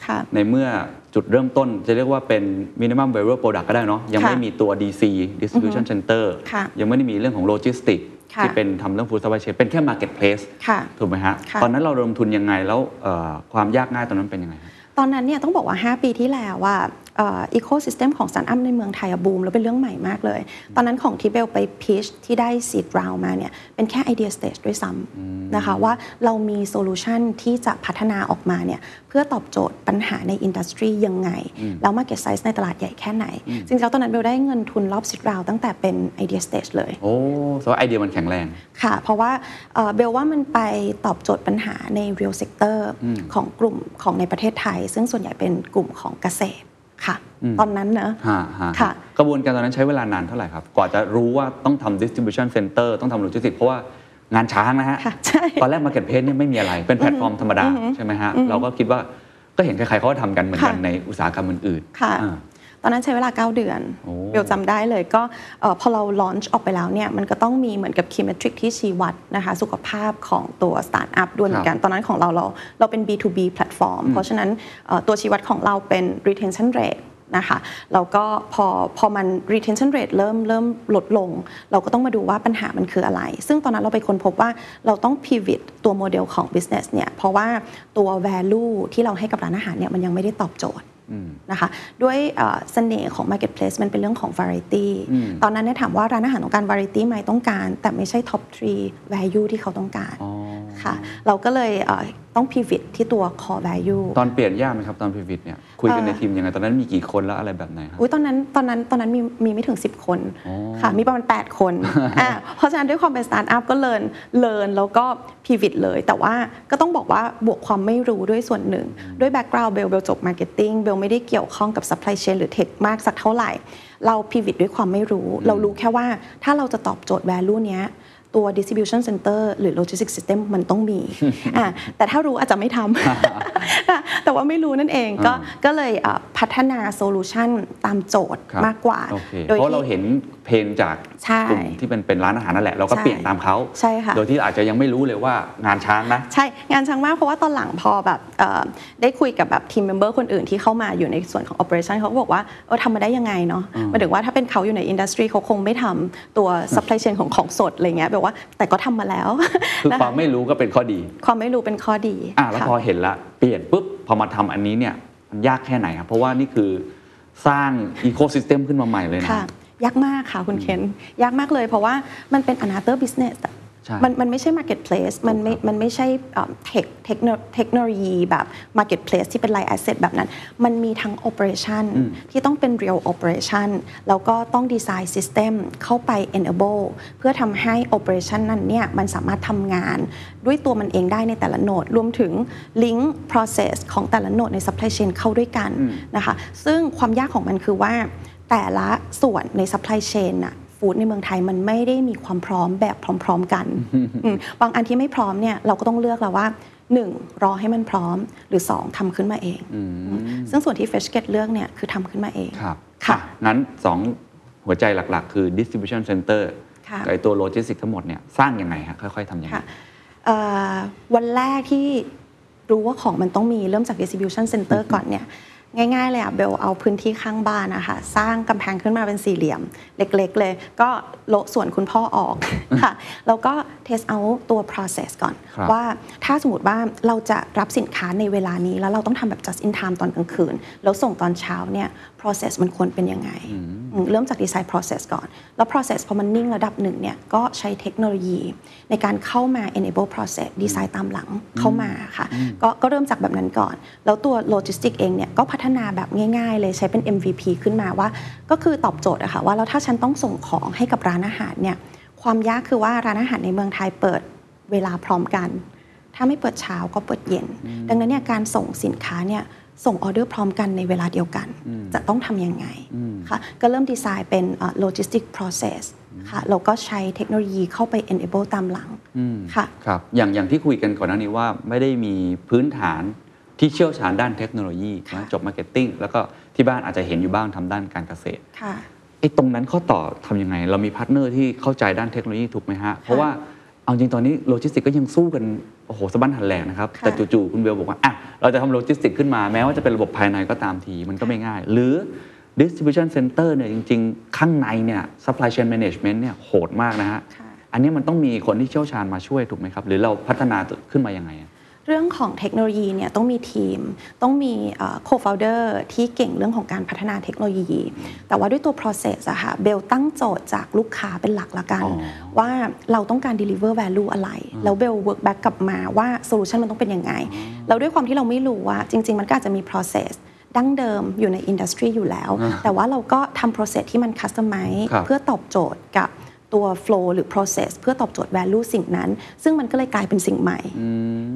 ค่ะในเมื่อจุดเริ่มต้นจะเรียกว่าเป็น minimum viable product ก็ได้เนาะยังไม่ค่ะมีตัว DC distribution center ค่ะยังไม่ได้มีเรื่องของโลจิสติกค่ะ ที่เป็นทำเรื่อง food supply chain เป็นแค่ marketplace ค่ะถูกไหมฮะค่ะตอนนั้นเราระดมทุนยังไงแล้วเอ่อความยากง่ายตอนนั้นเป็นยังไงฮะตอนนั้นเนี่ยต้องบอกว่า 5 ปีที่แล้วว่าecosystem ของสตาร์ทอัพในเมืองไทยอะบูมแล้วเป็นเรื่องใหม่มากเลย ตอนนั้นของที่เบลไป pitch ที่ได้ seed round มาเนี่ยเป็นแค่ idea stage ด้วยซ้ำนะคะว่าเรามี solution ที่จะพัฒนาออกมาเนี่ยเพื่อตอบโจทย์ปัญหาใน industry ยังไง แล้ว market size ในตลาดใหญ่แค่ไหน จริงๆแล้วตอนนั้นเบลได้เงินทุนรอบ seed round ตั้งแต่เป็น idea stage เลย โอ้แสดงว่าไอเดียมันแข็งแรง ค่ะ เพราะว่าเอ่อเบลว่ามันไปตอบโจทย์ปัญหาใน real sector ของกลุ่มของในประเทศไทย ซึ่งส่วนใหญ่เป็นกลุ่มของเกษตร ค่ะ ตอนนั้นเนอะฮะฮะค่ะกระบวนการตอนนั้นใช้เวลานานเท่าไหร่ครับ กว่าจะรู้ว่าต้องทำ distribution center ต้องทำโลจิสติกเพราะว่างานช้างนะฮะค่ะใช่ตอนแรก marketplace เนี่ยไม่มีอะไรเป็นแพลตฟอร์มธรรมดา ใช่ไหมฮะ เราก็คิดว่าก็เห็นใครๆเขาก็ทำกันเหมือนกันค่ะในอุตสาหกรรมอื่นๆค่ะอ่า ตอนนั้นใช้เวลา 9 เดือนโอ้เบลจำได้เลยก็เอ่อพอเรา launch ออกไปแล้วเนี่ยมันก็ต้องมีเหมือนกับ key metric ที่ชี้วัดนะคะสุขภาพของตัวสตาร์ทอัพด้วยเหมือนกัน ตอนนั้นของเราเราเราเป็น B2B แพลตฟอร์มเพราะฉะนั้นเอ่อตัวชี้วัดของเราเป็น retention rate นะคะแล้วก็พอพอมัน retention rate เริ่มเริ่มลดลง เราก็ต้องมาดูว่าปัญหามันคืออะไร ซึ่งตอนนั้นเราไปค้นพบว่าเราต้อง pivot ตัวโมเดลของ business เนี่ยเพราะว่าตัว value ที่เราให้กับร้านอาหารเนี่ยมันยังไม่ได้ตอบโจทย์ นะคะด้วยเอ่อเสน่ห์ของ marketplace มันเป็นเรื่องของ variety ตอนนั้นเนี่ยถามว่าร้านอาหารต้องการ variety ไหมต้องการ แต่ไม่ใช่ top 3 value ที่เขาต้องการค่ะเราก็เลยเอ่อต้อง pivot ที่ตัว core value ตอนเปลี่ยนยากไหมครับ ตอน pivot เนี่ย คุยกันในทีมยังไงตอนนั้นมีกี่คนแล้วอะไรแบบไหนครับอุ้ยตอนนั้นตอนนั้นตอนนั้นมีมีไม่ถึง 10 คนอ๋อค่ะมีประมาณ 8 คนอะเพราะฉะนั้นด้วยความเป็นสตาร์ทอัพก็ learn learn แล้วก็ pivot เลย แต่ว่าก็ต้องบอกว่าบวกความไม่รู้ด้วยส่วนหนึ่ง ด้วย background เบลเบลจบ marketing เบลไม่ได้เกี่ยวข้องกับ supply chain หรือ tech มากสักเท่าไหร่ เรา pivot ด้วยความไม่รู้ เรารู้แค่ว่าถ้าเราจะตอบโจทย์ value เนี้ย ตัว distribution center หรือ logistics system มันต้องมีอะแต่ถ้ารู้อาจจะไม่ทำแต่ว่าไม่รู้นั่นเองก็ก็เลยอะพัฒนา solution ตามโจทย์ครับมากกว่าโอเคโดยเพราะที่เราเห็น pain จากใช่กลุ่มที่เป็นเป็นร้านอาหารนั่นแหละ เราก็ใช่เปลี่ยนตามเขาใช่ค่ะโดยที่อาจจะยังไม่รู้เลยว่างานช้างนะ ใช่ งานช้างมากเพราะว่าตอนหลังพอแบบเอ่อได้คุยกับแบบ team member คนอื่นที่เข้ามาอยู่ในส่วนของ Operation เขาก็บอกว่าเออทำมาได้ยังไงเนาะหมายถึงว่าถ้าเป็นเขาอยู่ในอินดัสทรีเขาคงไม่ทำตัว supply chain ของของสดอะไรเงี้ยแบบว่า แต่ก็ทำมาแล้วคือนะะความไม่รู้ก็เป็นข้อดี ความไม่รู้เป็นข้อดีอะแล้วค่ะพอเห็นละเปลี่ยนปุ๊บพอมาทำอันนี้เนี่ยมันยากแค่ไหนครับเพราะว่านี่คือสร้างอีโค y ิสเต็มขึ้นมาใหม่เลยนะค่ะยากมากค่ะคุณเคนยากมากเลยเพราะว่ามันเป็น another business อะใช่ มันมันไม่ใช่ marketplace มันไม่มันไม่ใช่เทคเทคโนเทคโนโลยีแบบ marketplace ที่เป็น light asset แบบนั้น มันมีทั้ง operation ที่ต้องเป็น real operation แล้วก็ต้อง design system เข้าไป enable เพื่อทำให้ operation นั้นเนี่ยมันสามารถทำงานด้วยตัวมันเองได้ในแต่ละโหนด รวมถึง link process ของแต่ละโหนดใน supply chain เข้าด้วยกันนะคะ ซึ่งความยากของมันคือว่าแต่ละส่วนใน supply chain น่ะ ฟู้ดในเมืองไทยมันไม่ได้มีความพร้อมแบบพร้อม ๆ กันอืมบางอันที่ไม่พร้อมเนี่ยเราก็ต้องเลือกแล้วว่า 1. รอให้มันพร้อมหรือ 2ทำขึ้นมาเอง ซึ่งส่วนที่ Fresh Get เลือกเนี่ยคือทำขึ้นมาเองครับค่ะอ่งั้น 2 หัวใจหลักๆ คือ distribution center ค่ะกับไอ้ตัวโลจิสติกทั้งหมดเนี่ยสร้างยังไงฮะค่อยๆทำยังไงค่ะเอ่อวันแรกที่รู้ว่าของมันต้องมีเริ่มจาก distribution center ก่อนเนี่ย ง่ายๆเลยอะเบลเอาพื้นที่ข้างบ้านนะคะสร้างกำแพงขึ้นมาเป็นสี่เหลี่ยม เล็กๆ เลย ก็โละส่วนคุณพ่อออกค่ะแล้วก็ test out ตัว process ก่อนครับว่าถ้าสมมติว่าเราจะรับสินค้าในเวลานี้ แล้วเราต้องทำแบบ just in time ตอนกลางคืน แล้วส่งตอนเช้าเนี่ย process มันควรเป็นยังไงอืมเริ่มจาก design process ก่อน แล้ว process พอมันนิ่งระดับหนึ่งเนี่ยก็ใช้เทคโนโลยี ในการเข้ามา enable process design ตามหลังเข้ามาค่ะก็ก็เริ่มจากแบบนั้นก่อน แล้วตัว logistic เองเนี่ยก็พัฒนาแบบง่าย ๆ เลยใช้เป็น MVP ขึ้นมาว่า ก็คือตอบโจทย์อะค่ะว่าแล้วถ้าฉันต้องส่งของให้กับร้านอาหารเนี่ยความยากคือว่าร้านอาหารในเมืองไทยเปิดเวลาพร้อมกัน ถ้าไม่เปิดเช้าก็เปิดเย็น ดังนั้นเนี่ยการส่งสินค้าเนี่ยส่งออเดอร์พร้อมกันในเวลาเดียวกัน จะต้องทำยังไงคะก็เริ่มดีไซน์เป็นโลจิสติก process ค่ะแล้วก็ใช้เทคโนโลยีเข้าไป enable ตามหลังค่ะครับอย่างอย่างที่คุยกันก่อนหน้านี้ว่าไม่ได้มีพื้นฐาน ที่เชี่ยวชาญด้านเทคโนโลยีนะจบ marketing แล้วก็ที่บ้านอาจจะเห็นอยู่บ้างทำด้านการเกษตรค่ะไอ้ตรงนั้นข้อต่อทำยังไง เรามีพาร์ทเนอร์ที่เข้าใจด้านเทคโนโลยีถูกไหมฮะ เพราะว่าเอาจริงตอนนี้โลจิสติกก็ยังสู้กันโอ้โหสะบั้นหันแหลกนะครับค่ะแต่จู่ๆคุณเบลบอกว่าอะเราจะทำโลจิสติกขึ้นมาแม้ว่าจะเป็นระบบภายในก็ตามทีมันก็ไม่ง่าย หรือ distribution center เนี่ยจริง ๆ ข้างในเนี่ย supply chain management เนี่ยโหดมากนะฮะค่ะอันนี้มันต้องมีคนที่เชี่ยวชาญมาช่วยถูกไหมครับ หรือเราพัฒนาขึ้นมายังไงอะ เรื่องของเทคโนโลยีเนี่ยต้องมีทีม ต้องมีโคฟ o u เดอร์ที่เก่งเรื่องของการพัฒนาเทคโนโลยี แต่ว่าด้วยตัว process อะค่ะเบลตั้งโจทย์จากลูกค้าเป็นหลักละกันอ๋อว่าเราต้องการ deliver value อะไร แล้วเบล work back กลับมาว่า solution มันต้องเป็นยังไงแล้วด้วยความที่เราไม่รู้ว่าจริง ๆ มันก็อาจจะมี process ดั้งเดิมอยู่ใน industry อยู่แล้ว แต่ว่าเราก็ทำ process ที่มัน customize ครับเพื่อตอบโจทย์กับ ตัว flow หรือ process เพื่อตอบโจทย์ value สิ่งนั้น ซึ่งมันก็เลยกลายเป็นสิ่งใหม่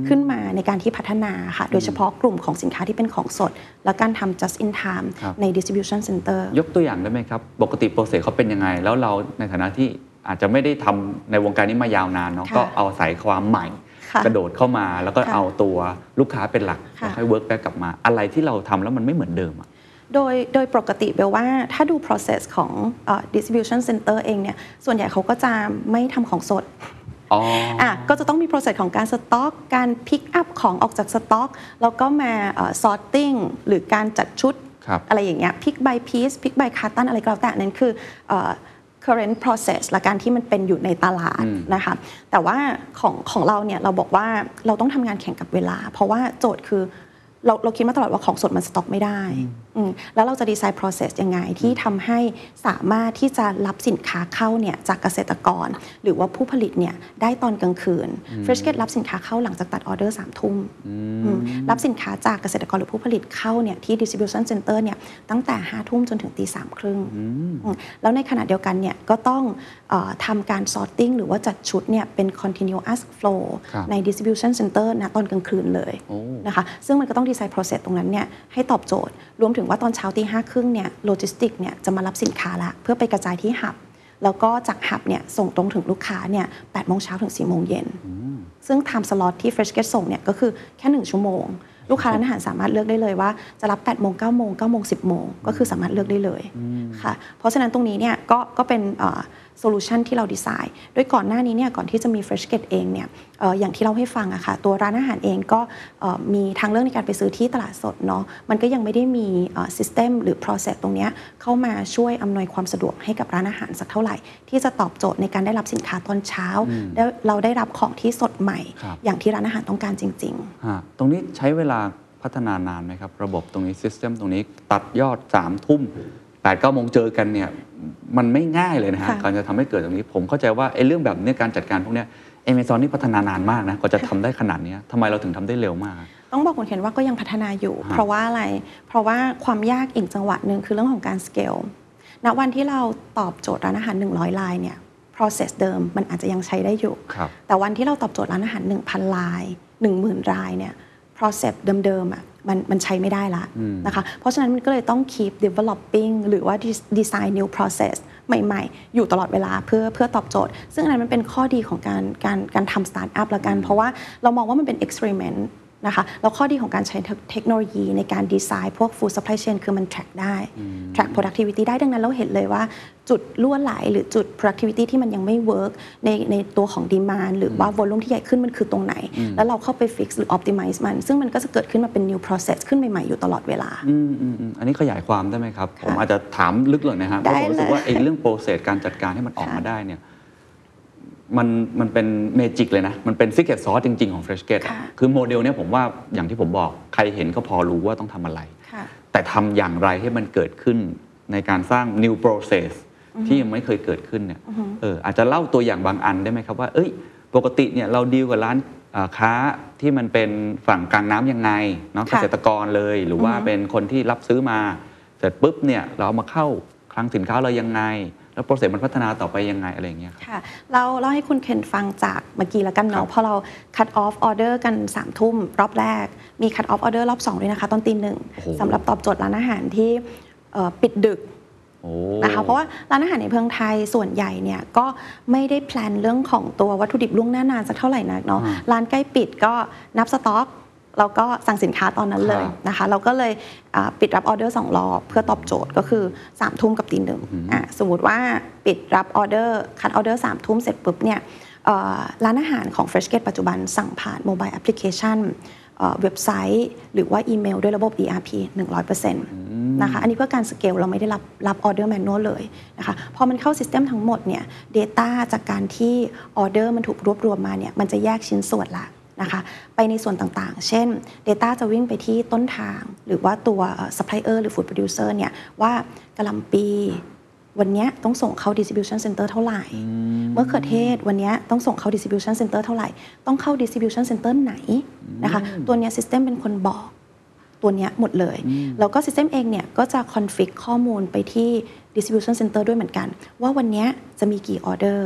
ขึ้นมาในการที่พัฒนาค่ะ โดยเฉพาะกลุ่มของสินค้าที่เป็นของสด และการทำ just in time ครับใน distribution center ยกตัวอย่างได้ไหมครับ ปกติ process เขาเป็นยังไง แล้วเราในฐานะที่อาจจะไม่ได้ทำในวงการนี้มายาวนานเนาะค่ะก็เอาใส่ความใหม่ค่ะกระโดดเข้ามาแล้วก็ค่ะเอาตัวลูกค้าเป็นหลักค่ะแล้วค่อย work back กลับมา อะไรที่เราทำแล้วมันไม่เหมือนเดิมอะ โดยโดยปกติเบลว่าถ้าดู process ของเอ่อ distribution center เองเนี่ยส่วนใหญ่เขาก็จะไม่ทำของสดอ๋อออะก็จะต้องมี process ของการสต็อก การ pick up ของออกจากสต็อก แล้วก็มาเอ่อ sorting หรือการจัดชุดครับอะไรอย่างเงี้ย pick by piece pick by carton อะไรก็แล้วแต่นั้นคือเอ่อ current process และการที่มันเป็นอยู่ในตลาดนะคะ แต่ว่าของของเราเนี่ยเราบอกว่าเราต้องทำงานแข่งกับเวลา เพราะว่าโจทย์คือ เราเราคิดมาตลอดว่าของสดมันสต็อกไม่ได้อืมแล้วเราจะดีไซน์ process ยังไงที่ทำให้สามารถที่จะรับสินค้าเข้าเนี่ยจากเกษตรกร หรือว่าผู้ผลิตเนี่ยได้ตอนกลางคืน Fresh Gate รับสินค้าเข้าหลังจากตัดออเดอร์สามทุ่มอืมรับสินค้าจากเกษตรกรหรือผู้ผลิตเข้าเนี่ยที่ distribution center เนี่ยตั้งแต่ห้าทุ่มจนถึงตีสามครึ่งอืมแล้วในขณะเดียวกันเนี่ยก็ต้องเออ ทำการ sorting หรือว่าจัดชุดเนี่ยเป็น continuous flow ครับใน distribution center นะตอนกลางคืนเลยโอ้นะคะ ซึ่งมันก็ต้องดีไซน์ process ตรงนั้นเนี่ยให้ตอบโจทย์ รวมถึงว่าตอนเช้าตีห้าครึ่งเนี่ยโลจิสติกเนี่ยจะมารับสินค้าละ เพื่อไปกระจายที่หับ แล้วก็จากหับเนี่ยส่งตรงถึงลูกค้าเนี่ยแปดโมงเช้าถึง4ี่โมงเย็น ซึ่ง time slot ที่ Fresh Get ส่งเนี่ยก็คือแค่1ชั่วโมงลูกค้าร้านอาหารสามารถเลือกได้เลยว่าจะรับ 8 โมง 9 โมง 9 โมง 10 โมง ก็คือสามารถเลือกได้เลยค่ะ เพราะฉะนั้นตรงนี้เนี่ยก็ก็เป็นsolution ที่เราดีไซน์โดยก่อนหน้านี้เนี่ยก่อนที่จะมี Freshket เองเนี่ยเอ่ออย่างที่เราให้ฟังอะค่ะตัวร้านอาหารเองก็เอ่อมีทางเลือกในการไปซื้อที่ตลาดสดเนาะมันก็ยังไม่ได้มี system หรือ process ตรงเนี้ยเข้ามาช่วยอำนวยความสะดวกให้กับร้านอาหารสักเท่าไหร่ ที่จะตอบโจทย์ในการได้รับสินค้าตอนเช้าแล้วเราได้รับของที่สดใหม่ครับอย่างที่ร้านอาหารต้องการจริงๆฮะตรงนี้ใช้เวลาพัฒนานานไหมครับ ระบบตรงนี้ system ตรงนี้ตัดยอด3ามทุ่ม แปดเก้าโมงเจอกันเนี่ยมันไม่ง่ายเลยนะฮะค่ะการจะทำให้เกิดตรงนี้ ผมเข้าใจว่าไอ้เรื่องแบบเนี้ยการจัดการพวกเนี้เอเมซอนนี่พัฒนานานมากนะกว่าจะทำได้ขนาดเนี้ยทำไมเราถึงทำได้เร็วมาก ต้องบอกคุณเห็นว่าก็ยังพัฒนาอยู่ฮะเพราะว่าอะไร เพราะว่าความยากอีกจังหวะหนึ่งคือเรื่องของการสเกลณวันที่เราตอบโจทย์ร้านอาหาร 100 ลายเนี่ย process เดิมมันอาจจะยังใช้ได้อยู่ครับแต่วันที่เราตอบโจทย์ร้านอาหาร 1,000 ลาย 10,000 รายเนี่ย process เดิมๆอะ มันมันใช้ไม่ได้ละนะคะ เพราะฉะนั้นมันก็เลยต้อง keep developing หรือว่า design new process ใหม่ ๆ อยู่ตลอดเวลาเพื่อเพื่อตอบโจทย์ ซึ่งอันนั้นมันเป็นข้อดีของการการการทำสตาร์ทอัพละกัน เพราะว่าเรามองว่ามันเป็น experiment นะคะแล้วข้อดีของการใช้เทคโนโลยีในการดีไซน์พวก food supply chain คือมัน track ได้ track productivity ได้ดังนั้นเราเห็นเลยว่าจุดล่วไหลหรือจุด productivity ที่มันยังไม่ work ในในตัวของ demand หรือว่า volume ที่ใหญ่ขึ้นมันคือตรงไหน แล้วเราเข้าไป fix หรือ optimize มัน ซึ่งมันก็จะเกิดขึ้นมาเป็น new process ขึ้นใหม่ ๆ อยู่ตลอดเวลาอืมอืมอืมอันนี้ขยายความได้ไหมครับ ผมอาจจะถามลึกเลยนะฮะได้ราะผมรู้สึกเลยว่าไอ้เรื่อง process การจัดการให้มันออกค่ะมาได้เนี่ย มันมันเป็น magic เลยนะ มันเป็น secret sauce จริง ๆ ของ Freshket อะค่ะคือโมเดลเนี่ยผมว่าอย่างที่ผมบอกใครเห็นก็พอรู้ว่าต้องทำอะไรค่ะแต่ทำอย่างไรให้มันเกิดขึ้นในการสร้าง new process ที่ยังไม่เคยเกิดขึ้นเนี่ยเอออาจจะเล่าตัวอย่างบางอันได้ไหมครับว่า เอ้ย ปกติเนี่ยเราดีลกับร้านอ่าค้าที่มันเป็นฝั่งกลางน้ำยังไงเนาะเกค่ะษตรกรเลย หรือว่าเป็นคนที่รับซื้อมา เสร็จปุ๊บเนี่ยเราเอามาเข้าคลังสินค้าเรายังไง แล้วโปรเซสมันพัฒนาต่อไปยังไงอะไรอย่างเงี้ยครับค่ะเราเราให้คุณเคนฟังจากเมื่อกี้แล้วกันครัเนาะบพอเรา cut off order กัน3ามทุ่มรอบแรก มี cut off order รอบ 2 ด้วยนะคะ ตอนตีหนึ่งโอ้โหสำหรับตอบโจทย์ร้านอาหารที่เอ่อปิดดึกโอ้นะคะเพราะว่าร้านอาหารในเมืองไทยส่วนใหญ่เนี่ยก็ไม่ได้ plan เรื่องของตัววัตถุดิบล่วงหน้านานสักเท่าไหร่นักเนาะอ่าร้านใกล้ปิดก็นับสต็อก แล้วก็สั่งสินค้าตอนนั้นเลยครับนะคะ เราก็เลยอ่าปิดรับออเดอร์สองรอบเพื่อตอบโจทย์ก็คือสามทุ่มกับตีหนึ่งอะสมมติว่าปิดรับออเดอร์ cut ออเดอร์สามทุ่มเสร็จปุ๊บเนี่ยเอ่อร้านอาหารของ Freshket ปัจจุบันสั่งผ่าน mobile application เอ่อเว็บไซต์ หรือว่าอีเมลด้วยระบบ ERP 100%นะคะอันนี้เพื่อการสเกลเราไม่ได้รับรับออเดอร์ manual เลยนะคะพอมันเข้า system ทั้งหมดเนี่ย Data จากการที่ออเดอร์มันถูกรวบรวมมาเนี่ยมันจะแยกชิ้นส่วนละ นะคะไปในส่วนต่างๆ เช่น Data จะวิ่งไปที่ต้นทาง หรือว่าตัวซัพพลายเออร์หรือ Food Producer เนี่ยว่ากะหล่ำปีวันเนี้ยต้องส่งเข้า distribution center เท่าไหร่ เมื่อเขือเทศวันเนี้ยต้องส่งเข้า distribution center เท่าไหร่ ต้องเข้า distribution center ไหนนะคะตัวเนี้ย system เป็นคนบอกตัวเนี้ยหมดเลย แล้วก็ system เองเนี่ยก็จะ config ข้อมูลไปที่ distribution center ด้วยเหมือนกัน ว่าวันเนี้ยจะมีกี่ order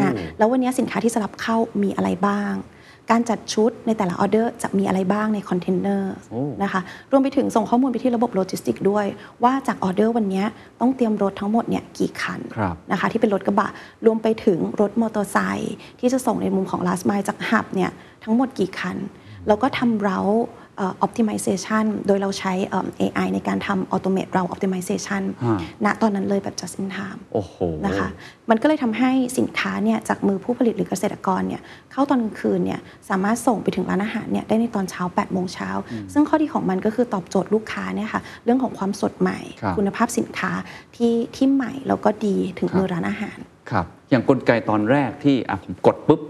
อะแล้ววันเนี้ยสินค้าที่จะรับเข้ามีอะไรบ้าง การจัดชุดในแต่ละออเดอร์จะมีอะไรบ้างในคอนเทนเนอร์โอ้นะคะรวมไปถึงส่งข้อมูลไปที่ระบบโลจิสติกด้วย ว่าจากออเดอร์วันเนี้ยต้องเตรียมรถทั้งหมดเนี่ยกี่คันครับนะคะที่เป็นรถกระบะรวมไปถึงรถมอเตอร์ไซค์ที่จะส่งในมุมของ last mile จากหับเนี่ยทั้งหมดกี่คัน แล้วก็ทำเราเอ่อ optimization โดยเราใช้เอิ่ม AI ในการทำ automate เรา optimization ฮะณตอนนั้นเลยแบบ just in time โอ้โหนะคะมันก็เลยทำให้สินค้าเนี่ยจากมือผู้ผลิตหรือเกษตรกรเนี่ยเข้าตอนกลางคืนเนี่ยสามารถส่งไปถึงร้านอาหารเนี่ยได้ในตอนเช้า 8 โมงเช้า ซึ่งข้อดีของมันก็คือตอบโจทย์ลูกค้าเนี่ยค่ะเรื่องของความสดใหม่ครับคุณภาพสินค้าที่ที่ใหม่แล้วก็ดีถึงครับมือร้านอาหารครับอย่างกลไกตอนแรกที่อะผมกดปุ๊บ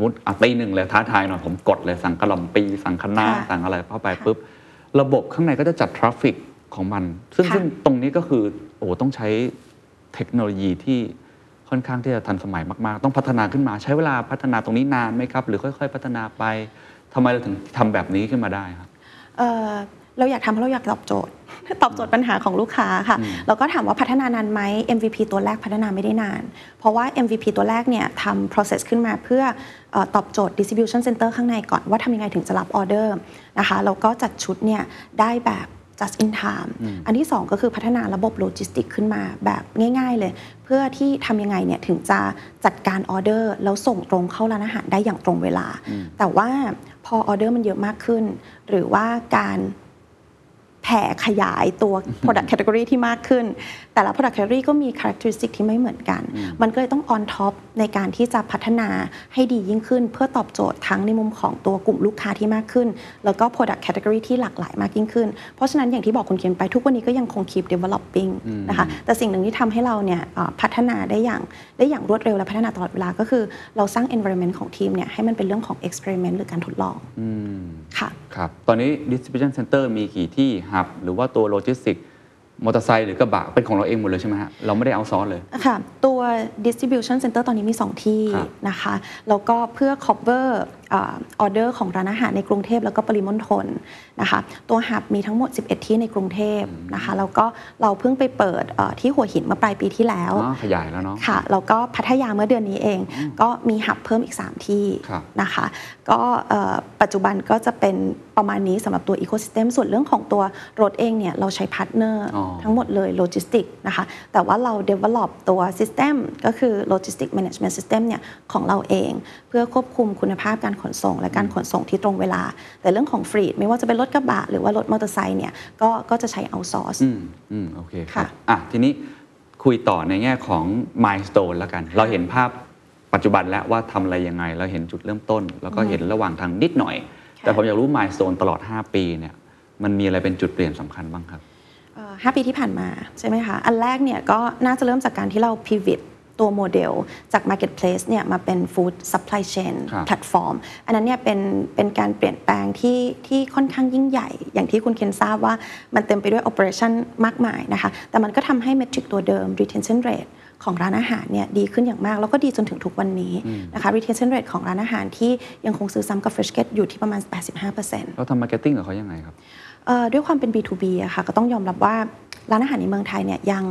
มุดอะตีหนึ่งเลยท้าทายหน่อยผมกดเลยสั่งกระหล่ำปี สั่งคะน้าค่ะสั่งอะไรเข้าไปค่ะปุ๊บระบบข้างในก็จะจัดทราฟฟิกของมัน ซึ่งค่ะซึ่งตรงนี้ก็คือโอ้โหต้องใช้เทคโนโลยีที่ค่อนข้างที่จะทันสมัยมาก ๆ ต้องพัฒนาขึ้นมาใช้เวลาพัฒนาตรงนี้นานไหมครับ หรือค่อย ๆ พัฒนาไปทำไมเราถึงทำแบบนี้ขึ้นมาได้ครับ เอ่อเราอยากทำเพราะเราอยากตอบโจทย์ ตอบโจทย์ปัญหาของลูกค้าค่ะ แล้วก็ถามว่าพัฒนานานไหม MVP ตัวแรกพัฒนาไม่ได้นาน เพราะว่า MVP ตัวแรกเนี่ยทำ process ขึ้นมาเพื่อเอ่อตอบโจทย์ distribution center ข้างในก่อนว่าทำยังไงถึงจะรับออเดอร์นะคะแล้วก็จัดชุดเนี่ยได้แบบ just in time อันที่ 2 ก็คือพัฒนาระบบโลจิสติกขึ้นมาแบบง่าย ๆ เลย เพื่อที่ทำยังไงเนี่ยถึงจะจัดการออเดอร์ แล้วส่งตรงเข้าร้านอาหารได้อย่างตรงเวลา แต่ว่าพอออเดอร์มันเยอะมากขึ้น หรือว่าการ แผ่ขยายตัว product category ที่มากขึ้น แต่ละ product category ก็มี characteristic ที่ไม่เหมือนกัน มันก็เลยต้อง on top ในการที่จะพัฒนาให้ดียิ่งขึ้น เพื่อตอบโจทย์ทั้งในมุมของตัวกลุ่มลูกค้าที่มากขึ้น แล้วก็ product category ที่หลากหลายมากยิ่งขึ้น เพราะฉะนั้นอย่างที่บอกคุณเขียนไปทุกวันนี้ก็ยังคง keep developing นะคะแต่สิ่งหนึ่งที่ทำให้เราเนี่ยเอ่อพัฒนาได้อย่างได้อย่างรวดเร็วและพัฒนาตลอดเวลาก็คือเราสร้าง environment ของทีมเนี่ยให้มันเป็นเรื่องของ experiment หรือการทดลองค่ะครับตอนนี้ distribution center มีกี่ที่หับหรือว่าตัวโลจิสติก มอเตอร์ไซค์หรือกระบะเป็นของเราเองหมดเลยใช่ไหมฮะเราไม่ได้เอาซอสเลย ค่ะ ตัว distribution center ตอนนี้มี 2 ที่ครับ นะคะ แล้วก็เพื่อ cover ออเดอร์ของร้านอาหารในกรุงเทพแล้วก็ปริมณฑลนะคะตัว hub มีทั้งหมด 11 ที่ในกรุงเทพนะคะแล้วก็เราเพิ่งไปเปิดเอ่อที่หัวหินเมื่อปลายปีที่แล้วอ๋อขยายแล้วเนาะค่ะแล้วก็พัทยาเมื่อเดือนนี้เอง ก็มี hub เพิ่มอีก 3 ที่ครับนะคะก็เอ่อปัจจุบันก็จะเป็นประมาณนี้สำหรับตัว Ecosystem ส่วนเรื่องของตัวรถเองเนี่ยเราใช้พาร์ทเนอร์อ๋อทั้งหมดเลยโลจิสติกนะคะแต่ว่าเรา develop ตัว System ก็คือ Logistic Management System เนี่ยของเราเอง เพื่อควบคุมคุณภาพการขนส่ง และการขนส่งที่ตรงเวลา แต่เรื่องของฟรีดไม่ว่าจะเป็นรถกระบะหรือว่ารถมอเตอร์ไซค์เนี่ยก็ก็จะใช้ outsource อืมอืมโอเคครับค่ะอะ ทีนี้คุยต่อในแง่ของ milestone แล้วกัน เราเห็นภาพปัจจุบันแล้วว่าทำอะไรยังไง เราเห็นจุดเริ่มต้น แล้วก็เห็นระหว่างทางนิดหน่อยค่ะแต่ผมอยากรู้ milestone ตลอด 5 ปีเนี่ยมันมีอะไรเป็นจุดเปลี่ยนสำคัญบ้างครับเอ่อห้าปีที่ผ่านมาใช่ไหมคะ อันแรกเนี่ยก็น่าจะเริ่มจากการที่เรา pivot ตั วโมเดลจาก marketplace เนี่ยมาเป็น food supply chain ครับ platform อันนั้นเนี่ยเป็นเป็นการเปลี่ยนแปลงที่ที่ค่อนข้างยิ่งใหญ่ อย่างที่คุณเคนทราบว่ามันเต็มไปด้วย operation มากมายนะคะ แต่มันก็ทำให้ metric ตัวเดิม retention rate ของร้านอาหารเนี่ยดีขึ้นอย่างมาก แล้วก็ดีจนถึงทุกวันนี้นะคะ retention rate ของร้านอาหารที่ยังคงซื้อซ้ำกับ fresh get อยู่ที่ประมาณ 85%เราทำ marketing กับเขายังไงครับเอ่อด้วยความเป็น B2B อะค่ะก็ต้องยอมรับว่าร้านอาหารในเมืองไทยเนี่ยยัง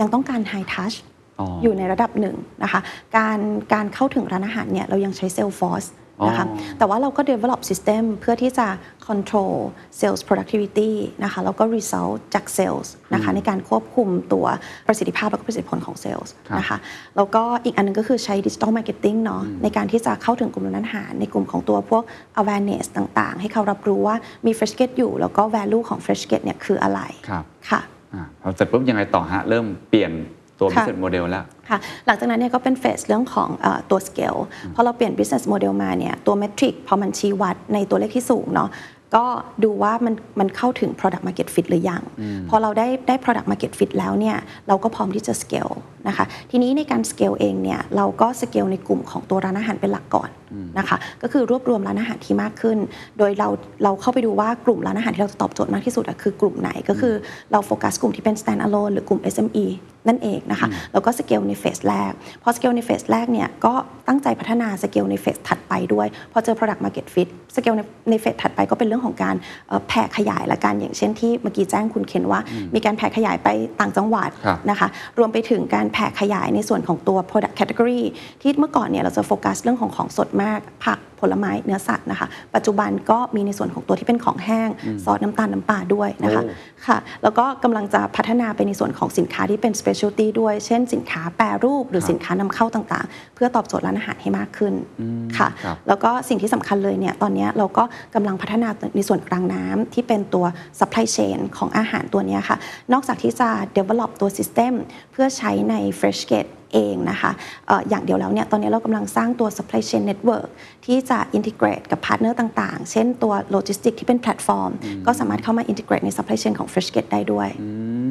ยังต้องการ High Touch อ๋อออยู่ในระดับหนึ่งนะคะการการเข้าถึงร้านอาหารเนี่ยเรายังใช้ Salesforce นะคะอ๋อแต่ว่าเราก็ develop system เพื่อที่จะ control sales productivity นะคะแล้วก็ result จาก sales นะคะในการควบคุมตัวประสิทธิภาพและก็ประสิทธิผลของ sales ครับนะคะแล้วก็อีกอันหนึงก็คือใช้ digital marketing เนาะในการที่จะเข้าถึงกลุ่มร้านอาหาร ในกลุ่มของตัวพวก awareness ต่างๆ ให้เขารับรู้ว่ามี fresh get อยู่ แล้วก็ value ของ fresh get เนี่ยคืออะไรครับค่ะอ่าพอเสร็จปุ๊บยังไงต่อฮะเริ่มเปลี่ยน ตัวค่ะ business model แล้วค่ะหลังจากนั้นเนี่ยก็เป็นเฟสเรื่องของเออตัว scale พอเราเปลี่ยน business model มาเนี่ยตัว metric พอมันชี้วัดในตัวเลขที่สูงเนาะก็ดูว่ามันมันเข้าถึง product market fit หรือยัง พอเราได้ได้ product market fit แล้วเนี่ยเราก็พร้อมที่จะ scale นะคะ ทีนี้ในการ scale เองเนี่ยเราก็ scale ในกลุ่มของตัวร้านอาหารเป็นหลักก่อน นะคะก็คือรวบรวมร้านอาหารที่มากขึ้น โดยเราเราเข้าไปดูว่ากลุ่มร้านอาหารที่เราจะตอบโจทย์มากที่สุดอะคือกลุ่มไหนก็คือเราโฟกัสกลุ่มที่เป็น stand alone หรือกลุ่ม SME นั่นเองนะคะแล้วก็สเกลในเฟสแรก พอสเกลในเฟสแรกเนี่ยก็ตั้งใจพัฒนาสเกลในเฟสถัดไปด้วย พอเจอ product market fit สเกลในในเฟสถัดไปก็เป็นเรื่องของการเอ่อแผ่ขยายละกันอย่างเช่นที่เมื่อกี้แจ้งคุณเคนว่า มีการแผ่ขยายไปต่างจังหวัดครับนะคะรวมไปถึงการแผ่ขยายในส่วนของตัว product category ที่เมื่อก่อนเนี่ยเราจะโฟกัสเรื่องของของสดใมาก ผัก ผลไม้เนื้อสัตว์นะคะ ปัจจุบันก็มีในส่วนของตัวที่เป็นของแห้งซอสน้ำตาลน้ำปลาด้วยนะคะโอ้ค่ะ แล้วก็กำลังจะพัฒนาไปในส่วนของสินค้าที่เป็น specialty ด้วย เช่นสินค้าแปรรูปหรือครับสินค้านำเข้าต่างๆ เพื่อตอบโจทย์ร้านอาหารให้มากขึ้นอืมค่ะครับแล้วก็สิ่งที่สำคัญเลยเนี่ยตอนเนี้ยเราก็กำลังพัฒนาในส่วนกลางน้ำที่เป็นตัว supply chain ของอาหารตัวเนี้ยค่ะ นอกจากที่จะ develop ตัว system เพื่อใช้ใน Freshket เองนะคะเอออย่างเดียวแล้วเนี่ยตอนนี้เรากำลังสร้างตัว supply chain network ที่จะ integrate กับพาร์ทเนอร์ต่างๆ เช่นตัว logistic ที่เป็นแพลตฟอร์ม ก็สามารถเข้ามา integrate ใน supply chain ของ Freshket ได้ด้วย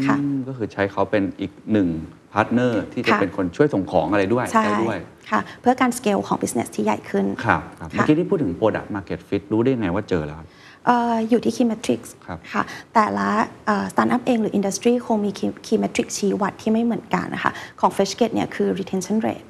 ค่ะอืมก็คือใช้เขาเป็นอีกหนึ่งพาร์ทเนอร์ที่จะค่ะเป็นคนช่วยส่งของอะไรด้วยใช่ได้ด้วยค่ะเพื่อการ scale ของ business ที่ใหญ่ขึ้นครับครับค่ะเมื่อกี้ที่พูดถึง Product Market Fit รู้ได้ไงว่าเจอแล้วครับเอ่ออยู่ที่ Key Metrics ครับค่ะแต่ละสตาร์ทอัพเองหรือ industry คงมี Key Key Metrics ชี้วัดที่ไม่เหมือนกันนะคะของ Freshket เนี่ยคือ retention rate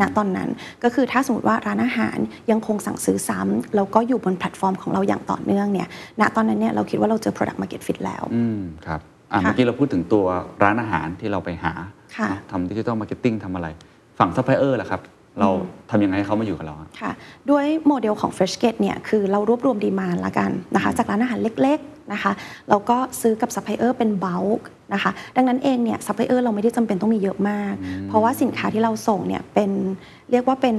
ณตอนนั้นก็คือถ้าสมมติว่าร้านอาหารยังคงสั่งซื้อซ้ำแล้วก็อยู่บนแพลตฟอร์มของเราอย่างต่อเนื่องเนี่ยณตอนนั้นเนี่ยเราคิดว่าเราเจอ product market fit แล้วอืมครับอะค่ะเมื่อกี้เราพูดถึงตัวร้านอาหารที่เราไปหาค่ะเนอะทำดิจิ t a ลมาร์เก็ตติ้งทำอะไร ฝั่งซัพพลายเออร์ล่ะครับเราทำยังไงให้เขามาอยู่กับเราอะค่ะ ด้วยโมเดลของ Freshket เนี่ยคือเรารวบรวม demand ละกันนะคะจากร้านอาหารเล็กๆนะคะเราก็ซื้อกับซัพพลายเออร์เป็น bulk นะคะ ดังนั้นเองเนี่ยซัพพลายเออร์เราไม่ได้จำเป็นต้องมีเยอะมาก เพราะว่าสินค้าที่เราส่งเนี่ยเป็นเรียกว่าเป็น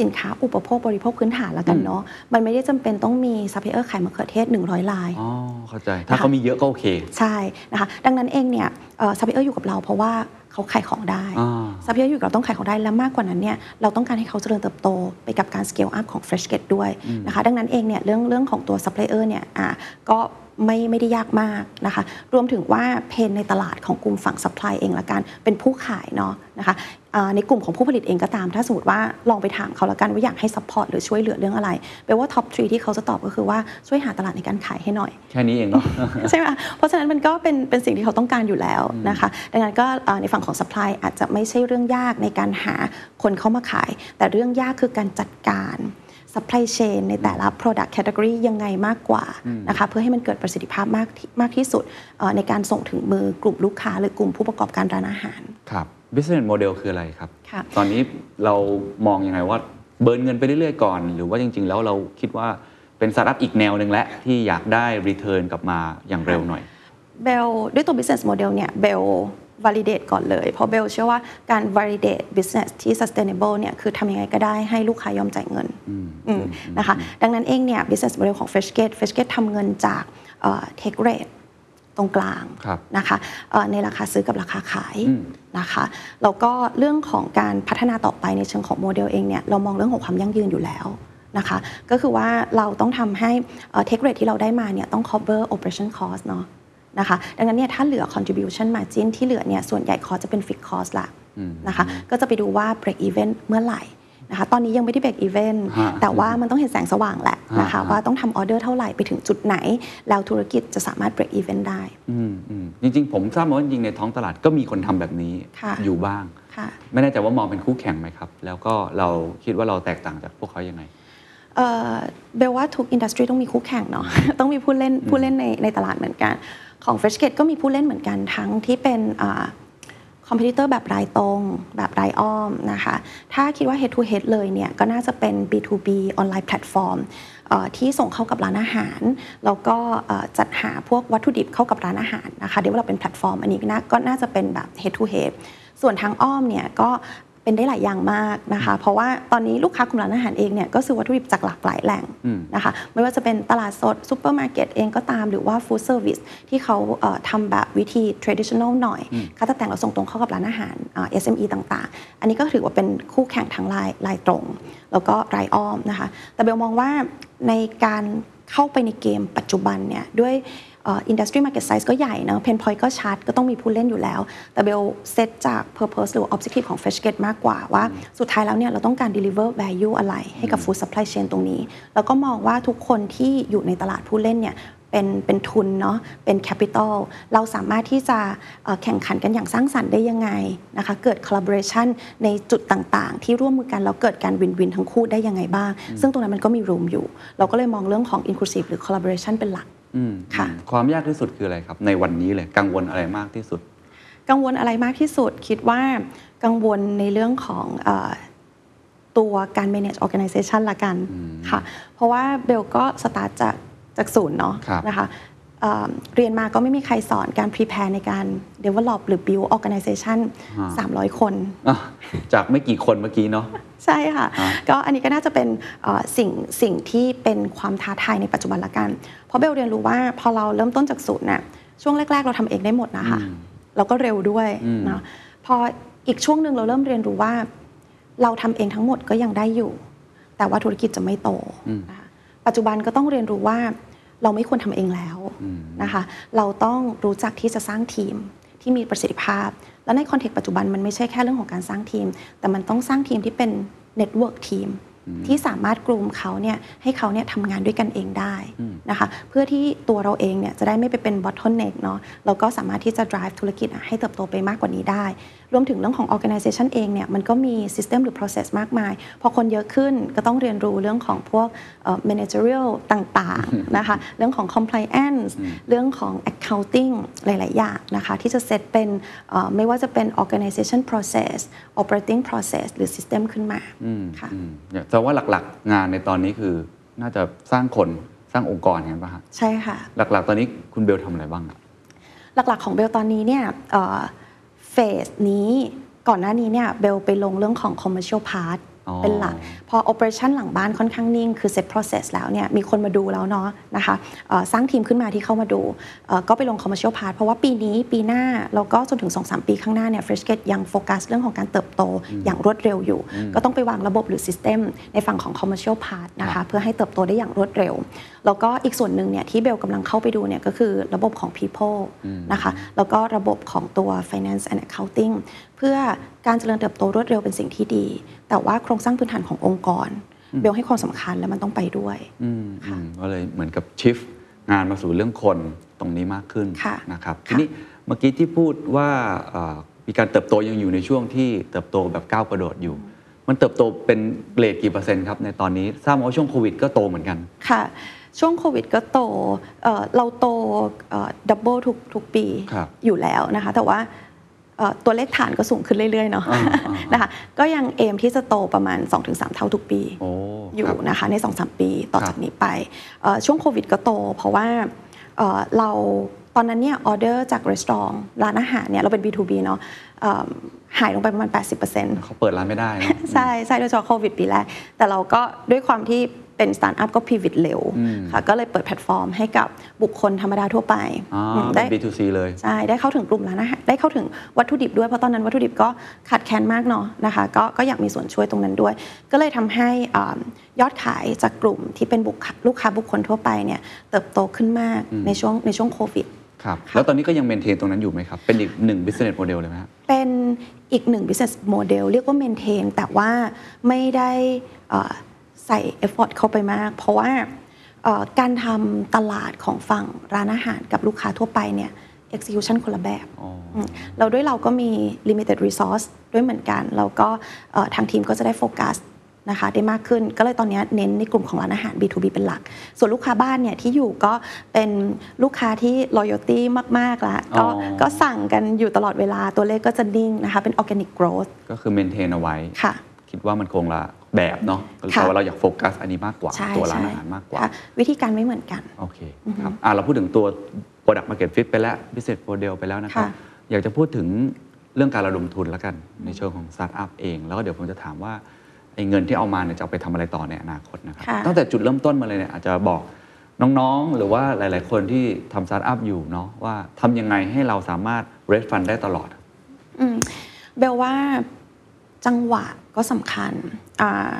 สินค้าอุปโภคบริโภคพื้นฐานละกันเนาะ มันไม่ได้จำเป็นต้องมีซัพพลายเออร์ขายมะเขือเทศ 100 ราย อ๋อ เข้าใจ ถ้าเขามีเยอะก็โอเค ใช่นะคะ ดังนั้นเองเนี่ยซัพพลายเออร์อยู่กับเราเพราะว่าเขาขายของได้อ่าซัพพลายเออร์อยู่กับเราต้องขายของได้ และมากกว่านั้นเนี่ย เราต้องการให้เขาเจริญเติบโตไปกับการ scale up ของ Freshket ด้วยนะคะ ดังนั้นเองเนี่ยเรื่องเรื่องของตัวซัพพลายเออร์เนี่ย อ่า ก็ไม่ไม่ได้ยากมากนะคะ รวมถึงว่า pain ในตลาดของกลุ่มฝั่ง supply เองละกันเป็นผู้ขายเนาะนะคะอ่าในกลุ่มของผู้ผลิตเองก็ตาม ถ้าสมมติว่าลองไปถามเขาละกันว่าอยากให้ support หรือช่วยเหลือเรื่องอะไรแปลว่า top 3ที่เขาจะตอบก็คือว่าช่วยหาตลาดในการขายให้หน่อย แค่นี้เองเนาะใช่ไหมเพราะฉะนั้นมันก็เป็นเป็นสิ่งที่เขาต้องการอยู่แล้วนะคะ ดังนั้นก็เอ่อในฝั่งของ supply อาจจะไม่ใช่เรื่องยากในการหาคนเข้ามาขาย แต่เรื่องยากคือการจัดการ supply chain ในแต่ละ product category ยังไงมากกว่านะคะเพื่อให้มันเกิดประสิทธิภาพมากที่มากที่สุดเอ่อในการส่งถึงมือกลุ่มลูกค้า หรือกลุ่มผู้ประกอบการร้านอาหาร ครับ business model คืออะไรครับค่ะตอนนี้เรามองยังไงว่าเบิร์นเงินไปเรื่อยๆก่อน หรือว่าจริง ๆ แล้วเราคิดว่าเป็นสตาร์ทอัพอีกแนวหนึ่งและที่อยากได้ return กลับมาอย่างเร็วหน่อยเบลด้วยตัว business model เนี่ยเบล validate ก่อนเลย เพราะเบลเชื่อว่าการ validate business ที่ sustainable เนี่ยคือทำยังไงก็ได้ให้ลูกค้ายอมจ่ายเงินอืมนะคะดังนั้นเองเนี่ย business model ของ Freshgate Freshgate ทำเงินจากเอ่อ take rate ตรงกลางครับนะคะเอ่อในราคาซื้อกับราคาขายอืมนะคะแล้วก็เรื่องของการพัฒนาต่อไปในเชิงของโมเดลเองเนี่ยเรามองเรื่องของความยั่งยืนอยู่แล้วนะคะก็คือว่าเราต้องทำให้ take rate ที่เราได้มาเนี่ยต้อง cover operation cost เนาะ นะคะดังนั้นเนี่ยถ้าเหลือ contribution margin ที่เหลือเนี่ยส่วนใหญ่ cost จะเป็น fixed cost ละนะคะก็จะไปดูว่า break even เมื่อไหร่นะคะตอนนี้ยังไม่ได้ break even ฮะแต่ว่ามันต้องเห็นแสงสว่างแหละนะคะฮะว่าต้องทำออเดอร์เท่าไหร่ไปถึงจุดไหน แล้วธุรกิจจะสามารถ break even ได้อืมอืมจริงๆ ผมทราบมาว่าจริงๆในท้องตลาดก็มีคนทำแบบนี้ค่ะอยู่บ้างค่ะไม่แน่ใจว่ามองเป็นคู่แข่งไหมครับ แล้วก็เราคิดว่าเราแตกต่างจากพวกเขายังไง เอ่อเบลว่าทุกอินดัสทรีต้องมีคู่แข่งเนาะต้องมีผู้เล่นผู้เล่นในในตลาดเหมือนกัน ของ Freshgate ก็มีผู้เล่นเหมือนกันทั้งที่เป็นคอมเพ t เตอร์แบบรายตรง แบบรายอ้อมนะคะ ถ้าคิดว่า head to head เลยเนี่ย ก็น่าจะเป็น B2B ออนไลน์แพลตฟอร์มที่ส่งเข้ากับร้านอาหาร แล้วก็เอ่อจัดหาพวกวัตถุดิบเข้ากับร้านอาหารนะคะเดี๋ยวเราเป็นแพลตฟอร์ม อันนี้ก็น่าก็น่าจะเป็นแบบ head to head ส่วนทางอ้อมเนี่ยก็ เป็นได้หลายอย่างมากนะคะ เพราะว่าตอนนี้ลูกค้ากลุ่มร้านอาหารเองเนี่ยก็ซื้อวัตถุดิบจากหลากหลายแหล่งอืมนะคะ ไม่ว่าจะเป็นตลาดสดซูเปอร์มาร์เก็ตเองก็ตามหรือว่า food service ที่เขาเอ่อทำแบบวิธี traditional หน่อยค่าตกแต่งเราส่งตรงเข้ากับร้านอาหารอ่า SME ต่างๆ อันนี้ก็ถือว่าเป็นคู่แข่งทางรายรายตรง แล้วก็รายอ้อมนะคะ แต่เบลมองว่าในการเข้าไปในเกมปัจจุบันเนี่ยด้วย industry market size ก็ใหญ่เนอะ pain point ก็ชัดก็ต้องมีผู้เล่นอยู่แล้ว แต่เบลเซตจาก Purpose หรือ Objective ของ Freshket มากกว่าว่า สุดท้ายแล้วเนี่ยเราต้องการ deliver value อะไรให้กับ food supply chain ตรงนี้ แล้วก็มองว่าทุกคนที่อยู่ในตลาดผู้เล่นเนี่ยเป็นเป็นทุนเนาะเป็น capital เราสามารถที่จะเอ่อแข่งขันกันอย่างสร้างสรรค์ได้ยังไงนะคะเกิด collaboration ในจุดต่างๆ ที่ร่วมมือกันแล้วเกิดการ win-win ทั้งคู่ได้ยังไงบ้าง ซึ่งตรงนั้นมันก็มี room อยู่ เราก็เลยมองเรื่องของ inclusive หรือ collaboration เป็นหลักอืม ค่ะอืมความยากที่สุดคืออะไรครับ ในวันนี้เลยกังวลอะไรมากที่สุด กังวลอะไรมากที่สุดคิดว่ากังวลในเรื่องของเออตัวการ manage organization ละกันค่ะ เพราะว่าเบลก็สตาร์ทจากจากศูนย์เนาะครับนะคะเอ่อเรียนมาก็ไม่มีใครสอนการ prepare ในการ develop หรือ build organization 300 คนอะจากไม่กี่คนเมื่อกี้เนาะใช่ค่ะฮะก็อันนี้ก็น่าจะเป็นเอ่อสิ่งสิ่งที่เป็นความท้าทายในปัจจุบันละกัน เพราะเบลเรียนรู้ว่าพอเราเริ่มต้นจากศูนย์น่ะช่วงแรก ๆ เราทำเองได้หมดนะคะแล้วก็เร็วด้วยเนาะพออีกช่วงหนึ่งเราเริ่มเรียนรู้ว่า เราทำเองทั้งหมดก็ยังได้อยู่ แต่ว่าธุรกิจจะไม่โตนะคะปัจจุบันก็ต้องเรียนรู้ว่าเราไม่ควรทำเองแล้วนะคะ เราต้องรู้จักที่จะสร้างทีมที่มีประสิทธิภาพ และใน context ปัจจุบันมันไม่ใช่แค่เรื่องของการสร้างทีม แต่มันต้องสร้างทีมที่เป็น network ทีม ที่สามารถกลุ่มเขาเนี่ยให้เขาเนี่ยทำงานด้วยกันเองได้นะคะเพื่อที่ตัวเราเองเนี่ยจะได้ไม่ไปเป็น bottleneck เนาะแล้วก็สามารถที่จะ drive ธุรกิจอะให้เติบโตไปมากกว่านี้ได้ รวมถึงเรื่องของ organization เองเนี่ยมันก็มี system หรือ process มากมาย พอคนเยอะขึ้นก็ต้องเรียนรู้เรื่องของพวกเอ่อ managerial ต่างๆนะคะเรื่องของ compliance เรื่องของ accounting หลาย ๆ อย่างนะคะที่จะเซตเป็นเอ่อไม่ว่าจะเป็น organization process operating process หรือ system ขึ้นมาค่ะอืมเนี่ยแต่ว่าหลักๆ งานในตอนนี้คือน่าจะสร้างคนสร้างองค์กรกันป่ะฮะใช่ค่ะ หลักๆ ตอนนี้คุณเบลทำอะไรบ้างอะหลักๆของเบลตอนนี้เนี่ยเฟสนี้ก่อนหน้านี้เนี่ยเบลไปลงเรื่องของ commercial part อ๋อ เป็นหลัก พอ operation หลังบ้านค่อนข้างนิ่ง คือ set process แล้วเนี่ยมีคนมาดูแล้วเนาะนะคะเอ่อสร้างทีมขึ้นมาที่เข้ามาดูเอ่อก็ไปลง commercial part เพราะว่าปีนี้ปีหน้า แล้วก็จนถึง 2-3 ปีข้างหน้าเนี่ย Freshgate ยังโฟกัสเรื่องของการเติบโตอย่างรวดเร็วอยู่ ก็ต้องไปวางระบบหรือ system ในฝั่งของ commercial part นะคะเพื่อให้เติบโตได้อย่างรวดเร็ว แล้วก็อีกส่วนหนึ่งเนี่ยที่เบลกำลังเข้าไปดูเนี่ยก็คือระบบของ people นะคะแล้วก็ระบบของตัว finance and accounting เพื่อการเจริญเติบโตรวดเร็วเป็นสิ่งที่ดี แต่ว่าโครงสร้างพื้นฐานขององค์กร เบลให้ความสำคัญและมันต้องไปด้วยอืมอืมก็เลยเหมือนกับชิฟงานมาสู่เรื่องคนตรงนี้มากขึ้นค่ะนะครับค่ะทีนี้เมื่อกี้ที่พูดว่าเอ่อมีการเติบโตยังอยู่ในช่วงที่เติบโตแบบก้าวกระโดดอยู่ มันเติบโตเป็น rate กี่เปอร์เซ็นต์ครับในตอนนี้ทราบมาว่าช่วงโควิดก็โตเหมือนกันค่ะช่วงโควิดก็โตเอ่อเราโต double ทุกทุกปีครับอยู่แล้วนะคะ แต่ว่าเอ่อ ตัวเลขฐานก็สูงขึ้นเรื่อยๆเนาะอ่าอ่านะคะก็ยัง aim ที่จะโตประมาณ 2-3 เท่าทุกปีโอ้อยู่ครับนะคะใน 2-3 ปีต่อครับจากนี้ไปเอ่อช่วงโควิดก็โต เพราะว่าเอ่อเราตอนนั้นเนี่ยออเดอร์จากรีสอร์ทร้านอาหารเนี่ยเราเป็น B2B เนาะเอิ่มหายลงไปประมาณ 80%เขาเปิดร้านไม่ได้เนอะใช่ใช่โดยเฉพาะโควิดปีแรกแต่เราก็ด้วยความที่ เป็นสตาร์ทอัพก็ pivot เร็วอืมค่ะก็เลยเปิดแพลตฟอร์มให้กับบุคคลธรรมดาทั่วไปอ๋ออืมเป็ได้น B2C เลย ใช่ ได้เข้าถึงกลุ่มร้านอาหารได้เข้าถึงวัตถุดิบด้วย เพราะตอนนั้นวัตถุดิบก็ขาดแคลนมากเนาะนะคะก็ก็อยากมีส่วนช่วยตรงนั้นด้วย ก็เลยทำให้อ่ายอดขายจากกลุ่มที่เป็นบุคลูกค้าบุคคลทั่วไปเนี่ยเติบโตขึ้นมากในช่วงในช่วงโควิดครับค่ะแล้วตอนนี้ก็ยังเมนเทนตรงนั้นอยู่ไหมครับ เป็นอีกหนึ่ง business model เลยไหมครับเป็นอีกหนึ่ง business model เรียกว่า maintain แต่ว่าไม่ได้ เอ่อใส่ effort เข้าไปมาก เพราะว่าเอ่อการทำตลาดของฝั่งร้านอาหารกับลูกค้าทั่วไปเนี่ย execution คนละแบบอ๋อมเราด้วยเราก็มี limited resource ด้วยเหมือนกันแล้วก็เอ่อทางทีมก็จะได้โฟกัสนะคะได้มากขึ้นก็เลยตอนนี้เน้นในกลุ่มของร้านอาหาร B2B เป็นหลัก ส่วนลูกค้าบ้านเนี่ยที่อยู่ก็เป็นลูกค้าที่ loyalty มากๆแล้วก็อ๋อก็สั่งกันอยู่ตลอดเวลาตัวเลขก็จะนิ่งนะคะเป็น organic growth ก็คือ maintain เอาไว้ค่ะ คิดว่ามันคงละ แบบเนาะแต่ค่ะว่าเราอยากโฟกัสอันนี้มากกว่าใช่ตัวร้านใช่อาหารมากกว่าค่ะวิธีการไม่เหมือนกัน โอเคครับอะเราพูดถึงตัว Product Market Fit ไปแล้ว Business Model ไปแล้วนะครับค่ะอยากจะพูดถึงเรื่องการระดมทุนแล้วกันในเชิงของสตาร์ทอัพเอง แล้วก็เดี๋ยวผมจะถามว่าไอ้เงินที่เอามาเนี่ยจะเอาไปทำอะไรต่อในอนาคตนะครับค่ะตั้งแต่จุดเริ่มต้นมาเลยเนี่ยอาจจะบอกน้องๆ หรือว่าหลาย ๆ คนที่ทำสตาร์ทอัพอยู่เนาะว่าทำยังไงให้เราสามารถ raise fund ได้ตลอดอืมเบลว่า จังหวะก็สำคัญอา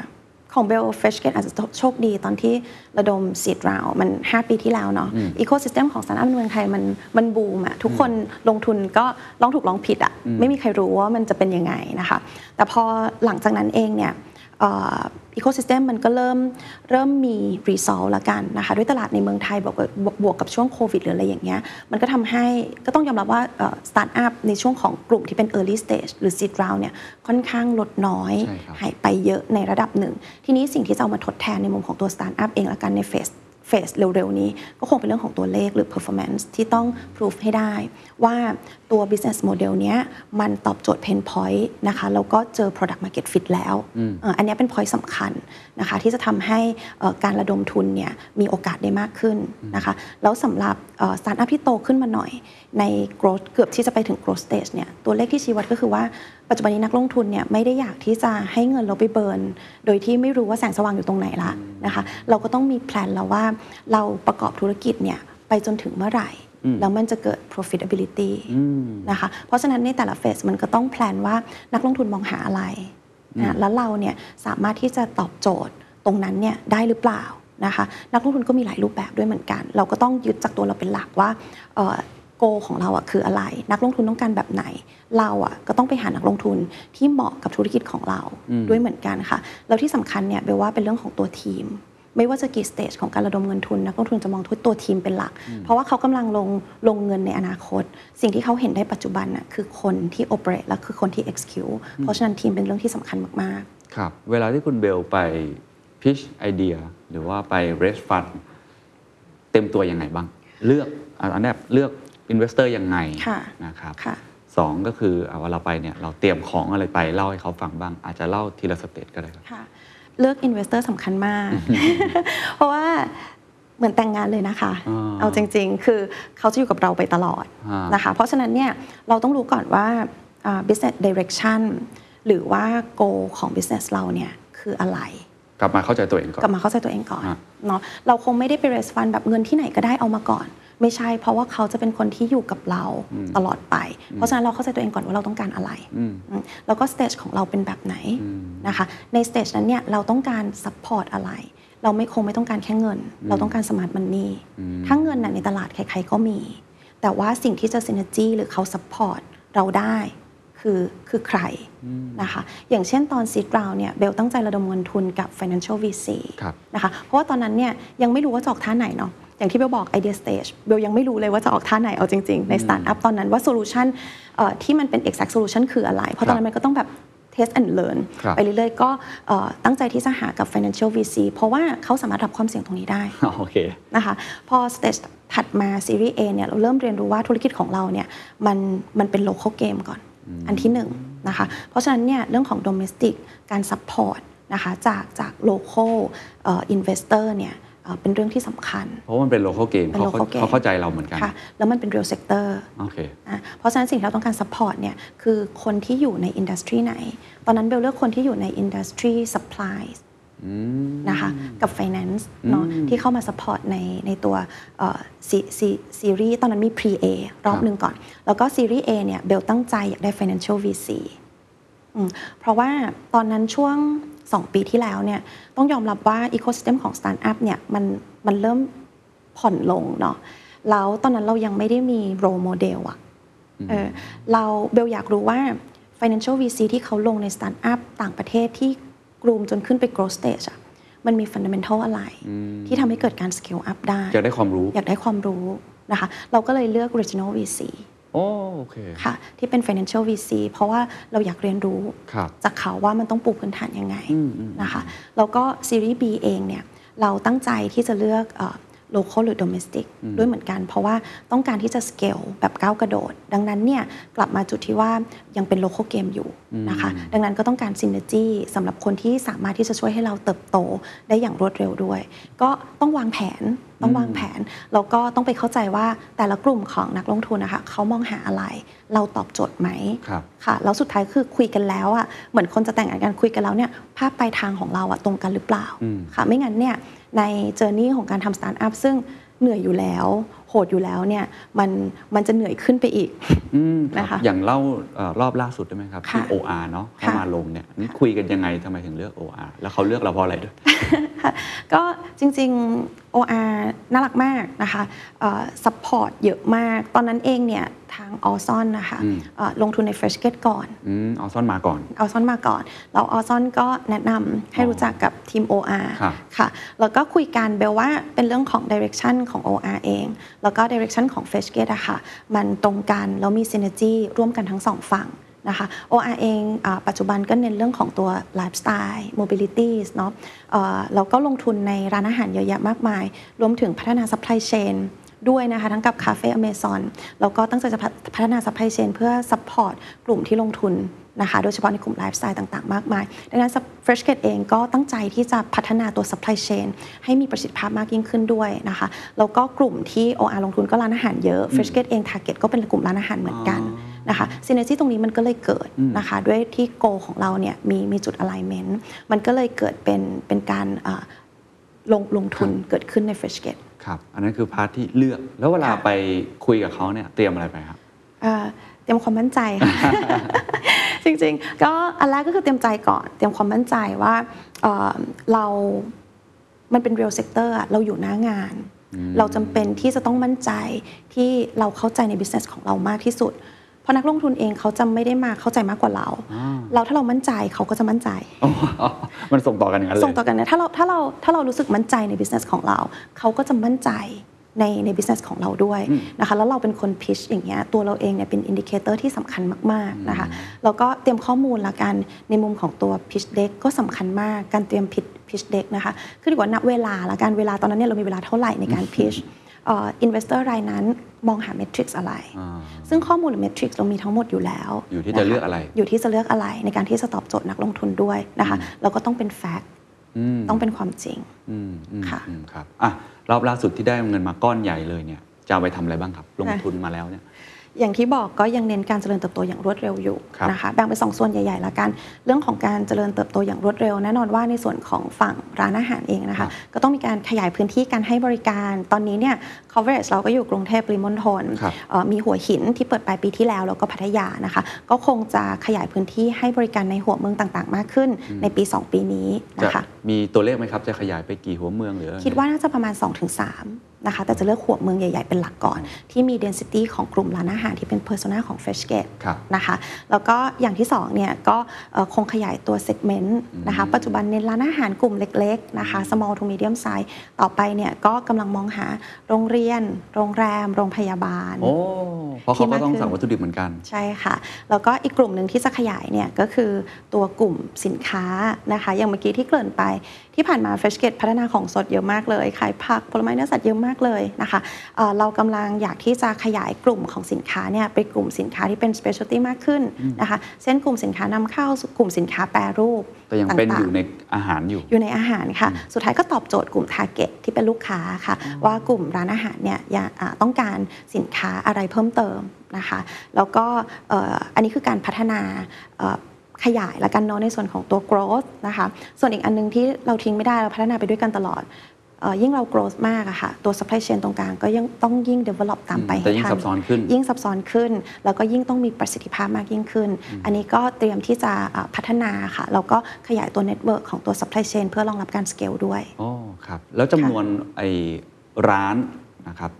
ของเบล Freshket อาจจะโชคดีตอนที่ระดม seed round มัน 5 ปีที่แล้วเนาะอีโค y ิสเต็มของสตาร์ทอัพในเมืองไทยมันมันบูมอะทุกคนลงทุนก็ลองถูกลองผิดอะไม่มีใครรู้ว่ามันจะเป็นยังไงนะคะ แต่พอหลังจากนั้นเองเนี่ย อีโค y ิสเต็มมันก็เริ่มเริ่มมี result ละกันนะคะด้วยตลาดในเมืองไทยบวกกับบวกบวกกับช่วงโควิดหรืออะไรอย่างเงี้ยมันก็ทำให้ก็ต้องยอมรับว่าสตาร์ทอัพในช่วงของกลุ่มที่เป็น early stage หรือ seed round เนี่ยค่อนข้างลดน้อยใช่ครับหายไปเยอะในระดับหนึ่ง ทีนี้สิ่งที่จะเอามาทดแทนในมุมของตัวสตาร์ทอัพเองละกันใน phase เฟ phase เร็วๆนี้ก็คงเป็นเรื่องของตัวเลขหรือ performance ที่ต้อง proof ให้ได้ ว่าตัว business model เนี้ยมันตอบโจทย์ pain point นะคะแล้วก็เจอ product market fit แล้วเอ่ออันเนี้ยเป็น point สำคัญนะคะที่จะทำให้เอ่อการระดมทุนเนี่ยมีโอกาสได้มากขึ้นนะคะแล้วสำหรับสตาร์ทอัพที่โตขึ้นมาหน่อยใน growth เกือบที่จะไปถึง growth stage เนี่ยตัวเลขที่ชี้วัดก็คือว่าปัจจุบันนี้นักลงทุนเนี่ยไม่ได้อยากที่จะให้เงินเราไป burn โดยที่ไม่รู้ว่าแสงสว่างอยู่ตรงไหนละนะคะเราก็ต้องมีแพลนแล้วว่าเราประกอบธุรกิจเนี่ยไปจนถึงเมื่อไหร่ แล้วมันจะเกิด profitability นะคะ เพราะฉะนั้นในแต่ละเฟสมันก็ต้องแพลนว่านักลงทุนมองหาอะไรนะแล้วเราเนี่ยสามารถที่จะตอบโจทย์ตรงนั้นเนี่ยได้หรือเปล่านะคะนักลงทุนก็มีหลายรูปแบบด้วยเหมือนกัน เราก็ต้องยึดจากตัวเราเป็นหลักว่าโกของเราอะคืออะไร นักลงทุนต้องการแบบไหน เราอะก็ต้องไปหานักลงทุนที่เหมาะกับธุรกิจของเราด้วยเหมือนกันค่ะแล้วที่สำคัญเนี่ยเบลว่าเป็นเรื่องของตัวทีม ไม่ว่าจะกี่ stage ของการระดมเงินทุนนักลงทุนจะมองทุกตัวทีมเป็นหลัก เพราะว่าเขากำลังลงลงเงินในอนาคต สิ่งที่เขาเห็นได้ปัจจุบันน่ะคือคนที่ operate และคือคนที่ execute เพราะฉะนั้นทีมเป็นเรื่องที่สำคัญมากครับ เวลาที่คุณเบลไป pitch idea หรือว่าไป raise fund เตรียมตัวยังไงบ้าง เลือกอันแรกเลือก investor ยังไงค่ะนะครับค่ะสองก็คือเอาเวลาไปเนี่ยเราเตรียมของอะไรไปเล่าให้เขาฟังบ้าง อาจจะเล่าทีละสเตจก็ได้ครับๆค่ะ เลือก investor สำคัญมาก เพราะว่าเหมือนแต่งงานเลยนะคะอ่าเอาจริงๆ คือเขาจะอยู่กับเราไปตลอดอ่านนะคะ เพราะฉะนั้นเนี่ยเราต้องรู้ก่อนว่าอ่า business direction หรือว่า goal ของ business เราเนี่ยคืออะไร กลับมาเข้าใจตัวเองก่อนกลับมาเข้าใจตัวเองก่อนฮะเนาะเราคงไม่ได้ไป raise fund แบบเงินที่ไหนก็ได้เอามาก่อน ไม่ใช่ เพราะว่าเขาจะเป็นคนที่อยู่กับเราตลอดไป เพราะฉะนั้นเราเข้าใจตัวเองก่อนว่าเราต้องการอะไรอืมแล้วก็ stage ของเราเป็นแบบไหนนะคะใน stage นั้นเนี่ยเราต้องการ support อะไร เราไม่คงไม่ต้องการแค่เงิน เราต้องการ smart money ถ้าเงินน่ะในตลาดใครๆก็มี แต่ว่าสิ่งที่จะ synergy หรือเขา support เราได้ คือคือใครนะคะอย่างเช่นตอน seed round เนี่ยเบลตั้งใจระดมเงินทุนกับ financial VC ครับนะคะเพราะว่าตอนนั้นเนี่ยยังไม่รู้ว่าจะออกท่าไหนเนาะอย่างที่เบลบอก idea stage เบลยังไม่รู้เลยว่าจะออกท่าไหนเอาจริง ๆ ใน startup ตอนนั้นว่า solution เอ่อที่มันเป็น exact solution คืออะไร เพราะตอนนั้นมันก็ต้องแบบ test and learn ครับไปเรื่อยๆ ก็เอ่อตั้งใจที่จะหากับ financial VC เพราะว่าเขาสามารถรับความเสี่ยงตรงนี้ได้โอเคนะคะพอสเตจถัดมาซีรีส์ A เนี่ยเราเริ่มเรียนรู้ว่าธุรกิจของเราเนี่ยมันมันเป็น local game ก่อน อันที่หนึ่งนะคะเพราะฉะนั้นเนี่ยเรื่องของ domestic การ support นะคะจากจาก local เอ่อ investor เนี่ยเอ่อเป็นเรื่องที่สำคัญ เพราะว่ามันเป็น local game เป็นเขา local game เขาเข้าใจเราเหมือนกันค่ะแล้วมันเป็น real sector โอเคอะเพราะฉะนั้นสิ่งที่เราต้องการ support เนี่ยคือคนที่อยู่ใน industry ไหน ตอนนั้นเบลเลือกคนที่อยู่ในอินดัสทรี supplies นะคะกับ finance เนาะที่เข้ามา support ในในตัวเอ่อซีซีซีรีส์ตอนนั้นมี pre A รอบหนึ่งก่อน แล้วก็ series A เนี่ยเบลตั้งใจอยากได้ financial VC อืมเพราะว่าตอนนั้นช่วง 2 ปีที่แล้วเนี่ยต้องยอมรับว่า ecosystem ของ startup เนี่ยมันมันเริ่มผ่อนลงเนาะแล้วตอนนั้นเรายังไม่ได้มี role model อะเออเราเบลอยากรู้ว่า financial VC ที่เขาลงใน startup ต่างประเทศที่ กลุ่มจนขึ้นไป growth stage อะมันมี fundamental อะไร ที่ทำให้เกิดการ scale up ได้ อยากได้ความรู้ อยากได้ความรู้นะคะ เราก็เลยเลือก regional VC โอ้โอเคค่ะ ที่เป็น financial VC เพราะว่าเราอยากเรียนรู้ครับจากเขาว่ามันต้องปูพื้นฐานยังไงนะคะ แล้วก็ซีรีส์ B เองเนี่ย เราตั้งใจที่จะเลือก เอ่อ local หรือ domestic ด้วยเหมือนกัน เพราะว่าต้องการที่จะ scale แบบก้าวกระโดด ดังนั้นเนี่ยกลับมาจุดที่ว่ายังเป็น local game อยู่นะคะ ดังนั้นก็ต้องการ synergy สำหรับคนที่สามารถที่จะช่วยให้เราเติบโตได้อย่างรวดเร็วด้วย ก็ต้องวางแผน ต้องวางแผน แล้วก็ต้องไปเข้าใจว่าแต่ละกลุ่มของนักลงทุนนะคะเขามองหาอะไร เราตอบโจทย์ไหมครับค่ะแล้วสุดท้ายคือคุยกันแล้วอะเหมือนคนจะแต่งงานกันคุยกันแล้วเนี่ยภาพปลายทางของเราอะตรงกันหรือเปล่าค่ะไม่งั้นเนี่ยใน journey ของการทำสตาร์ทอัพซึ่งเหนื่อยอยู่แล้ว โหดอยู่แล้วเนี่ยมันมันจะเหนื่อยขึ้นไปอีกอืมครับนะคะอย่างเล่าเอ่อรอบล่าสุดได้ไหมครับที่ค่ะ OR เนาะเข้าค่ะมาลงเนี่ยนี่คุยกันยังไงทำไมถึงเลือก OR แล้วเขาเลือกเราเพราะอะไรด้วยค่ะก็จริง ๆ OR น่ารักมากนะคะ support เยอะมาก ตอนนั้นเองเนี่ยทาง Orzon นะคะอืมเอ่อลงทุนใน Fresh Gate ก่อนอืม Orzon มาก่อน Orzon มาก่อน แล้ว Orzon ก็แนะนำให้รู้จักกับทีม OR ครับค่ะ แล้วก็คุยกันเบลว่าเป็นเรื่องของ direction ของ OR เองแล้วก็ direction ของ Fresh Gate อะค่ะมันตรงกันแล้วมี synergy ร่วมกันทั้งสองฝั่งนะคะ OR เองอปัจจุบันก็เน้นเรื่องของตัวไลฟ์สไตล์ mobility เนาะเอ่อเราก็ลงทุนในร้านอาหารเยอะแยะมากมาย รวมถึงพัฒนา supply chain ด้วยนะคะ ทั้งกับคาเฟ่อเมซอนแล้วก็ตั้งใจจะพัฒนา supply chain เพื่อ support กลุ่มที่ลงทุน นะคะโดยเฉพาะในกลุ่มไลฟ์สไตล์ต่างๆ มากมาย ดังนั้น Fresh Gate เองก็ตั้งใจที่จะพัฒนาตัว supply chain ให้มีประสิทธิภาพมากยิ่งขึ้นด้วยนะคะแล้วก็กลุ่มที่ OR ลงทุนก็ร้านอาหารเยอะ freshket เอง target ก็เป็นกลุ่มร้านอาหารเหมือนกันนะคะ synergy ตรงนี้มันก็เลยเกิดนะคะด้วยที่ goal ของเราเนี่ยมีมีจุด alignment มันก็เลยเกิดเป็นเป็นการเอ่อลงลงทุนเกิดขึ้นใน freshket ครับ อันนั้นคือ part ที่เลือก แล้วเวลาค่ะไปคุยกับเขาเนี่ยเตรียมอะไรไปครับเอ่อเต รียมความมั่นใจค่ะจริงๆ ก็อันแรกก็คือเตรียมใจก่อน เตรียมความมั่นใจว่าเอ่อเรา มันเป็น real sector อะเราอยู่หน้างาน เราจำเป็นที่จะต้องมั่นใจที่เราเข้าใจใน business ของเรามากที่สุด เพราะนักลงทุนเองเขาจะไม่ได้มาเข้าใจมากกว่าเรา เราถ้าเรามั่นใจเขาก็จะมั่นใจ มันส่งต่อกันอย่างนั้นเลย ส่งต่อกันนะถ้าเราถ้าเราถ้าเรารู้สึกมั่นใจใน business ของเรา เขาก็จะมั่นใจ ในใน business ของเราด้วยนะคะแล้วเราเป็นคน pitch อย่างเงี้ยตัวเราเองเนี่ยเป็น indicator ที่สำคัญมากๆนะคะแล้วก็เตรียมข้อมูลละกันในมุมของตัว pitch deck ก็สำคัญมากการเตรียม pitch pitch deck นะคะคือดีกว่าณเวลาละกันเวลาตอนนั้นเนี่ยเรามีเวลาเท่าไหร่ในการ pitch เอ่อ investor รายนั้นมองหา metrics อะไรอ่าซึ่งข้อมูลหรือ metrics เรามีทั้งหมดอยู่แล้ว อยู่ที่จะเลือกอะไร อยู่ที่จะเลือกอะไรในการที่จะตอบโจทย์นักลงทุนด้วยนะคะแล้วก็ต้องเป็น fact อืมต้ องเป็นความจริงอืมอืมค่ะอืมครับอะรอบล่าสุดที่ได้เงินมาก้อนใหญ่เลยเนี่ยจะเอาไปทำอะไรบ้างครับ ลงทุนมาแล้วเนี่ย อย่างที่บอกก็ยังเน้นการเจริญเติบโตอย่างรวดเร็วอยู่ครับนะคะแบ่งเป็นสองส่วนใหญ่ๆละกัน เรื่องของการเจริญเติบโตอย่างรวดเร็ว แน่นอนว่าในส่วนของฝั่งร้านอาหารเองนะคะ ก็ต้องมีการขยายพื้นที่การให้บริการ ตอนนี้เนี่ย coverage เราก็อยู่กรุงเทพปริมณฑลครับเอ่อมีหัวหินที่เปิดปลายปีที่แล้ว แล้วก็พัทยานะคะ ก็คงจะขยายพื้นที่ให้บริการในหัวเมืองต่างๆ มากขึ้นในปี 2 ปีนี้จะนะคะมีตัวเลขไหมครับจะขยายไปกี่หัวเมืองหรืออะไรคิดว่าน่าจะประมาณ 2-3 นะคะแต่จะเลือกหัวเมืองใหญ่ ๆ เป็นหลักก่อน ที่มี density ของกลุ่มร้านอาหารที่เป็น persona ของ Fresh Gate ครับนะคะแล้วก็อย่างที่2เนี่ยก็เอ่อคงขยายตัว segment นะคะปัจจุบันเน้นร้านอาหารกลุ่มเล็กๆนะคะ small to medium size ต่อไปเนี่ยก็กำลังมองหาโรงเรียน โรงแรม โรงพยาบาลโอ้เพราะเขาก็ต้องที่มากขึ้นสั่งวัตถุดิบเหมือนกัน ใช่ค่ะ แล้วก็อีกกลุ่มหนึ่งที่จะขยายเนี่ยก็คือตัวกลุ่มสินค้านะคะอย่างเมื่อกี้ที่เกริ่นไปที่ผ่านมา Fresh Gate พัฒนาของสดเยอะมากเลย ขายผักผลไม้เนื้อสัตว์เยอะมากเลยนะคะเอ่อเรากำลังอยากที่จะขยายกลุ่มของสินค้าเนี่ยไปกลุ่มสินค้าที่เป็น specialty มากขึ้นนะคะเช่นกลุ่มสินค้านำเข้ากลุ่มสินค้าแปรรูปแต่ยังเป็นต่าองๆยู่ในอาหารอยู่ อยู่ในอาหารค่ะ สุดท้ายก็ตอบโจทย์กลุ่ม Target ที่เป็นลูกค้าค่ะ ว่ากลุ่มร้านอาหารเนี่ยอยากอ่าต้องการสินค้าอะไรเพิ่มเติมนะคะ แล้วก็เอ่ออันนี้คือการพัฒนาเอ่อ ขยายและกันเนาะในส่วนของตัว growth นะคะส่วนอีกอันนึงที่เราทิ้งไม่ได้เราพัฒนาไปด้วยกันตลอดเอ่อยิ่งเรา growth มากอะค่ะตัว supply chain ตรงกลางก็ยังต้องยิ่ง develop ตามไปแต่ให้ยิ่งทัซับซ้อนขึ้น ยิ่งซับซ้อนขึ้น แล้วก็ยิ่งต้องมีประสิทธิภาพมากยิ่งขึ้น อันนี้ก็เตรียมที่จะอ่าพัฒนาค่ะแล้วก็ขยายตัว network ของตัว supply chain เพื่อรองรับการสเกลด้วยอ๋อครับ แล้วจำนวนไอ้ร้านนะครับ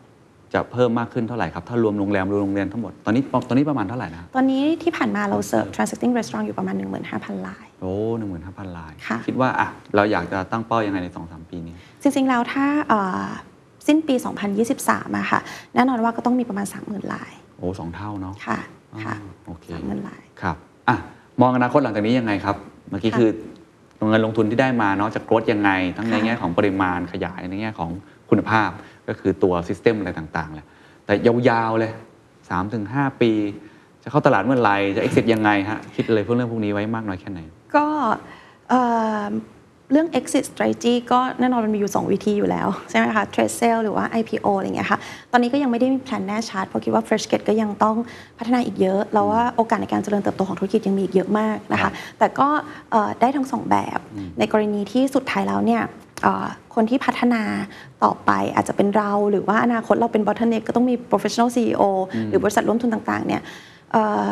จะเพิ่มมากขึ้นเท่าไหร่ครับ ถ้ารวมโรงแรมรวมโรงเรียนทั้งหมด ตอนนี้ตอนนี้ประมาณเท่าไหร่นะตอนนี้ที่ผ่านมาเราเสิร์ฟ transacting restaurant อยู่ประมาณ 15,000ราย โอ้หนึ่งหมื่นห้าพันรายค่ะคิดว่าอะเราอยากจะตั้งเป้ายังไงในสองสามปีนี้ จริง ๆ แล้วถ้าเอ่อสิ้นปี 2023อะค่ะแน่นอนว่าก็ต้องมีประมาณ 30,000ราย โอ้สองเท่าเนาะค่ะค่ะอ่าโอเค30,000รายครับอะมองอนาคตหลังจากนี้ยังไงครับ เมื่อกี้ค่ะคือเงินลงทุนที่ได้มาเนาะจะโกรธยังไง ทั้งในค่ะแง่ของปริมาณขยายในแง่ของคุณภาพ ก็คือตัวซิสเต็มอะไรต่างๆแหละแต่ยาวๆเลย 3-5 ปี จะเข้าตลาดเมื่อไหร่จะ exit ยังไงฮะคิดอะไรพวกเรื่องพวกนี้ไว้มากน้อยแค่ไหน ก็เอ่อเรื่อง exit strategy ก็แน่นอนมันมีอยู่ 2 วิธีอยู่แล้ว ใช่ไหมคะ trade sale หรือว่า IPO อะไรอย่างเงี้ยค่ะ ตอนนี้ก็ยังไม่ได้มีแผนแน่ชัด เพราะคิดว่า Fresh Gate ก็ยังต้องพัฒนาอีกเยอะ แล้วว่าโอกาสในการเจริญเติบโตของธุรกิจยังมีอีกเยอะมากนะครัคะบแต่ก็เอ่อได้ทั้งสองแบบ ในกรณีที่สุดท้ายแล้วเนี่ยเอ่อ คนที่พัฒนาต่อไปอาจจะเป็นเราหรือว่าอนาคตเราเป็น bottleneck ก็ต้องมี professional CEO หรือบริษัทร่วมทุนต่างๆเนี่ยเอ่อ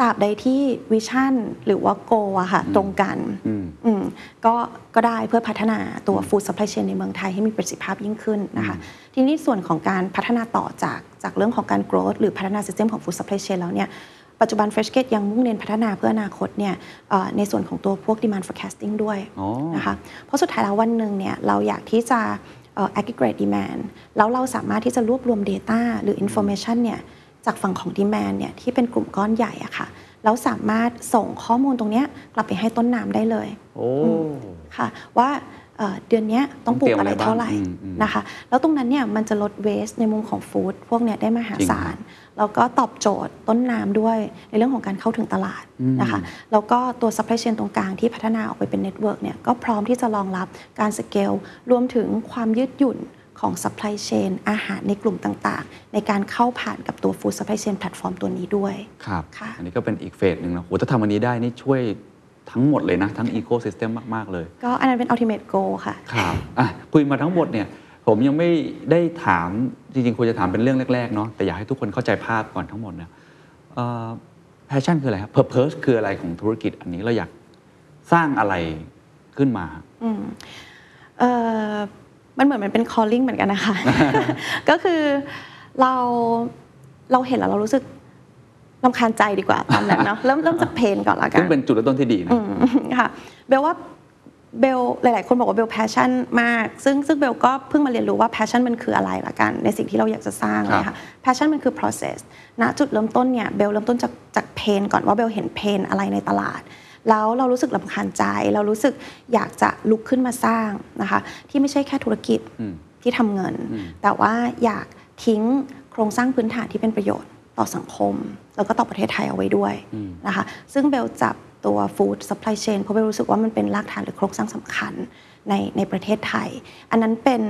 ตราบใดที่วิชั่นหรือว่าโกอะค่ะตรงกันอืมอืมก็ก็ได้เพื่อพัฒนาตัว food supply chain ในเมืองไทยให้มีประสิทธิภาพยิ่งขึ้นนะคะทีนี้ส่วนของการพัฒนาต่อจากจากเรื่องของการ growth หรือพัฒนา system ของ food supply chain แล้วเนี่ย ปัจจุบัน Fresh Gate ยังมุ่งเน้นพัฒนาเพื่ออนาคตเนี่ยเอ่อในส่วนของตัวพวก demand forecasting ด้วยอ๋อนะคะเพราะสุดท้ายแล้ววันหนึ่งเนี่ยเราอยากที่จะเอ่อ aggregate demand แล้วเราสามารถที่จะรวบรวม data หรือ information เนี่ยจากฝั่งของ demand เนี่ยที่เป็นกลุ่มก้อนใหญ่อะค่ะแล้วสามารถส่งข้อมูลตรงเนี้ยกลับไปให้ต้นน้ำได้เลยโอ้ค่ะว่าเอ่อเดือนเนี้ยต้องปลูกอะไรเท่าไหร่ต้องเตรียมอะไรบ้างอืมอืมนะคะ แล้วตรงนั้นเนี่ยมันจะลด waste ในมุมของ food พวกเนี้ยได้มหาศาล แล้วก็ตอบโจทย์ต้นน้ำด้วยในเรื่องของการเข้าถึงตลาดนะคะแล้วก็ตัว supply chain ตรงกลางที่พัฒนาออกไปเป็น network เนี่ยก็พร้อมที่จะรองรับการสเกลรวมถึงความยืดหยุ่นของ supply chain อาหารในกลุ่มต่างๆ ในการเข้าผ่านกับตัว food supply chain platform ตัวนี้ด้วยครับค่ะอันนี้ก็เป็นอีก phase หนึ่งนะโหถ้าทำอันนี้ได้นี่ช่วยทั้งหมดเลยนะ ทั้ง ecosystem มาก ๆ เลย ก็อันนั้นเป็น ultimate goal ค่ะ ครับอะคุยมาทั้งหมดเนี่ย ผมยังไม่ได้ถามจริงๆควรจะถามเป็นเรื่องแรกๆเนาะแต่อยากให้ทุกคนเข้าใจภาพก่อนทั้งหมดเนี่ย passion คืออะไรครับ purpose คืออะไรของธุรกิจอันนี้เราอยากสร้างอะไรขึ้นมาเอ่อมันเหมือนมันเป็น calling เหมือนกันนะคะ ก็คือเราเราเห็นแล้วเรารู้สึกรำคาญใจดีกว่าตามนั้นเนาะเริ่มเริ่มจาก pain ก่อนละกันซึ่งเป็นจุดเริ่มต้นที่ดีนะอืมค่ะเบลว่า เบลหลาย ๆ คนบอกว่าเบล passion มาก ซึ่งซึ่งเบลก็เพิ่งมาเรียนรู้ว่า passion มันคืออะไรละกัน ในสิ่งที่เราอยากจะสร้างครับนะคะ passion มันคือ process ณจุดเริ่มต้นเนี่ยเบลเริ่มต้นจากจาก pain ก่อนว่าเบลเห็น pain อะไรในตลาด แล้วเรารู้สึกลำคาญใจ เรารู้สึกอยากจะลุกขึ้นมาสร้างนะคะที่ไม่ใช่แค่ธุรกิจอืมที่ทำเงิน แต่ว่าอยากทิ้งโครงสร้างพื้นฐานที่เป็นประโยชน์ต่อสังคม แล้วก็ต่อประเทศไทยเอาไว้ด้วยนะคะซึ่งเบลจับ ตัว food supply chain เพราะเบลรู้สึกว่ามันเป็นรากฐานหรือโครงสร้างสำคัญในในประเทศไทย อันนั้นเป็น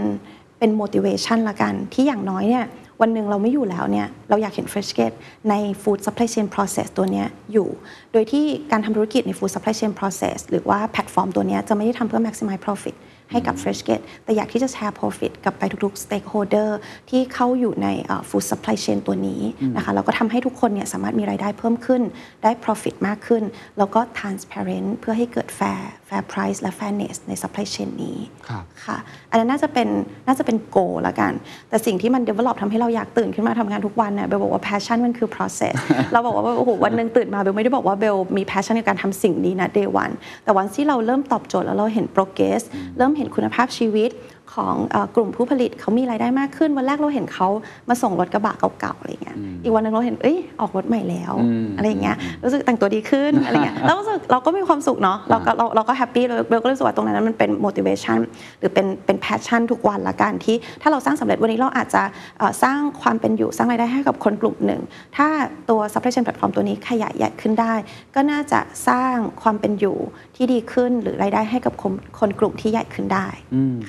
เป็น motivation ละกัน ที่อย่างน้อยเนี่ยวันหนึ่งเราไม่อยู่แล้วเนี่ยเราอยากเห็น Fresh Gate ใน food supply chain process ตัวเนี้ยอยู่ โดยที่การทำธุรกิจใน food supply chain process หรือว่าแพลตฟอร์มตัวเนี้ยจะไม่ได้ทำเพื่อ maximize profit ให้กับ Fresh Gate แต่อยากที่จะแชร์ profit กลับไปทุกๆ stakeholder ที่เข้าอยู่ในเอ่อ food supply chain ตัวนี้นะคะแล้วก็ทำให้ทุกคนเนี่ยสามารถมีรายได้เพิ่มขึ้นได้ profit มากขึ้น แล้วก็ transparent เพื่อให้เกิด fair fair price และ fairness ใน supply chain นี้ครับค่ะอันนั้นน่าจะเป็นน่าจะเป็น goal ละกัน แต่สิ่งที่มัน develop ทำให้เราอยากตื่นขึ้นมาทำงานทุกวันเนี่ยเบลบอกว่า passion มันคือ process เราบอกว่าโอ้โหวันหนึ่งตื่นมาเบลไม่ได้บอกว่าเบลมี passion ในการทำสิ่งนี้นะ day one แต่วันที่เราเริ่มตอบโจทย์แล้วเราเห็น progress เริ่มเห็นคุณภาพชีวิต ของเออกลุ่มผู้ผลิตเขามีรายได้มากขึ้น วันแรกเราเห็นเขามาส่งรถกระบะเก่าๆอะไรเงี้ยอีกวันหนึ่งเราเห็นเอ้ยออกรถใหม่แล้วอืมอะไรอย่างเงี้ยรู้สึกแต่งตัวดีขึ้นอะไรเงี้ยแล้วรู้สึกเราก็มีความสุขเนาะเราก็เราเราก็ happy เบลก็รู้สึกว่าตรงนั้นมันเป็น motivation หรือเป็นเป็น passion ทุกวันละกันที่ ถ้าเราสร้างสำเร็จวันนี้เราอาจจะเอ่อสร้างความเป็นอยู่สร้างรายได้ให้กับคนกลุ่มหนึ่ง ถ้าตัว supply chain platform ตัวนี้ขยายใหญ่ขึ้นได้ ก็น่าจะสร้างความเป็นอยู่ที่ดีขึ้นหรือรายได้ให้กับคนคนกลุ่มที่ใหญ่ขึ้นได้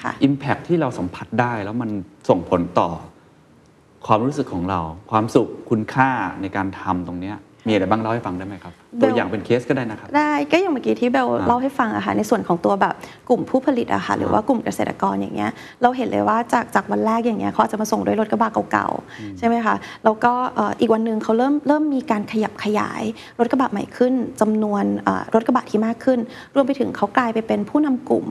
ค่ะอิมแพคที่เราสัมผัสได้แล้วมันส่งผลต่อ ความรู้สึกของเรา ความสุขคุณค่าในการทำตรงเนี้ยมีอะไรบ้างเล่าให้ฟังได้ไหมครับ ตัวอย่างเป็นเคสก็ได้นะครับ ได้ก็อย่างเมื่อกี้ที่เบลอ่าเล่าให้ฟังอะค่ะในส่วนของตัวแบบกลุ่มผู้ผลิตอะค่ะหรือว่ากลุ่มเกษตรกรอย่างเงี้ยเราเห็นเลยว่าจากจากวันแรกอย่างเงี้ยเขาอาจจะมาส่งด้วยรถกระบะเก่าๆใช่ไหมคะแล้วก็เอ่ออีกวันหนึ่งเขาเริ่มเริ่มมีการขยับขยายรถกระบะใหม่ขึ้นจำนวนเอ่อรถกระบะที่มากขึ้น รวมไปถึงเขากลายไปเป็นผู้นำกลุ่ม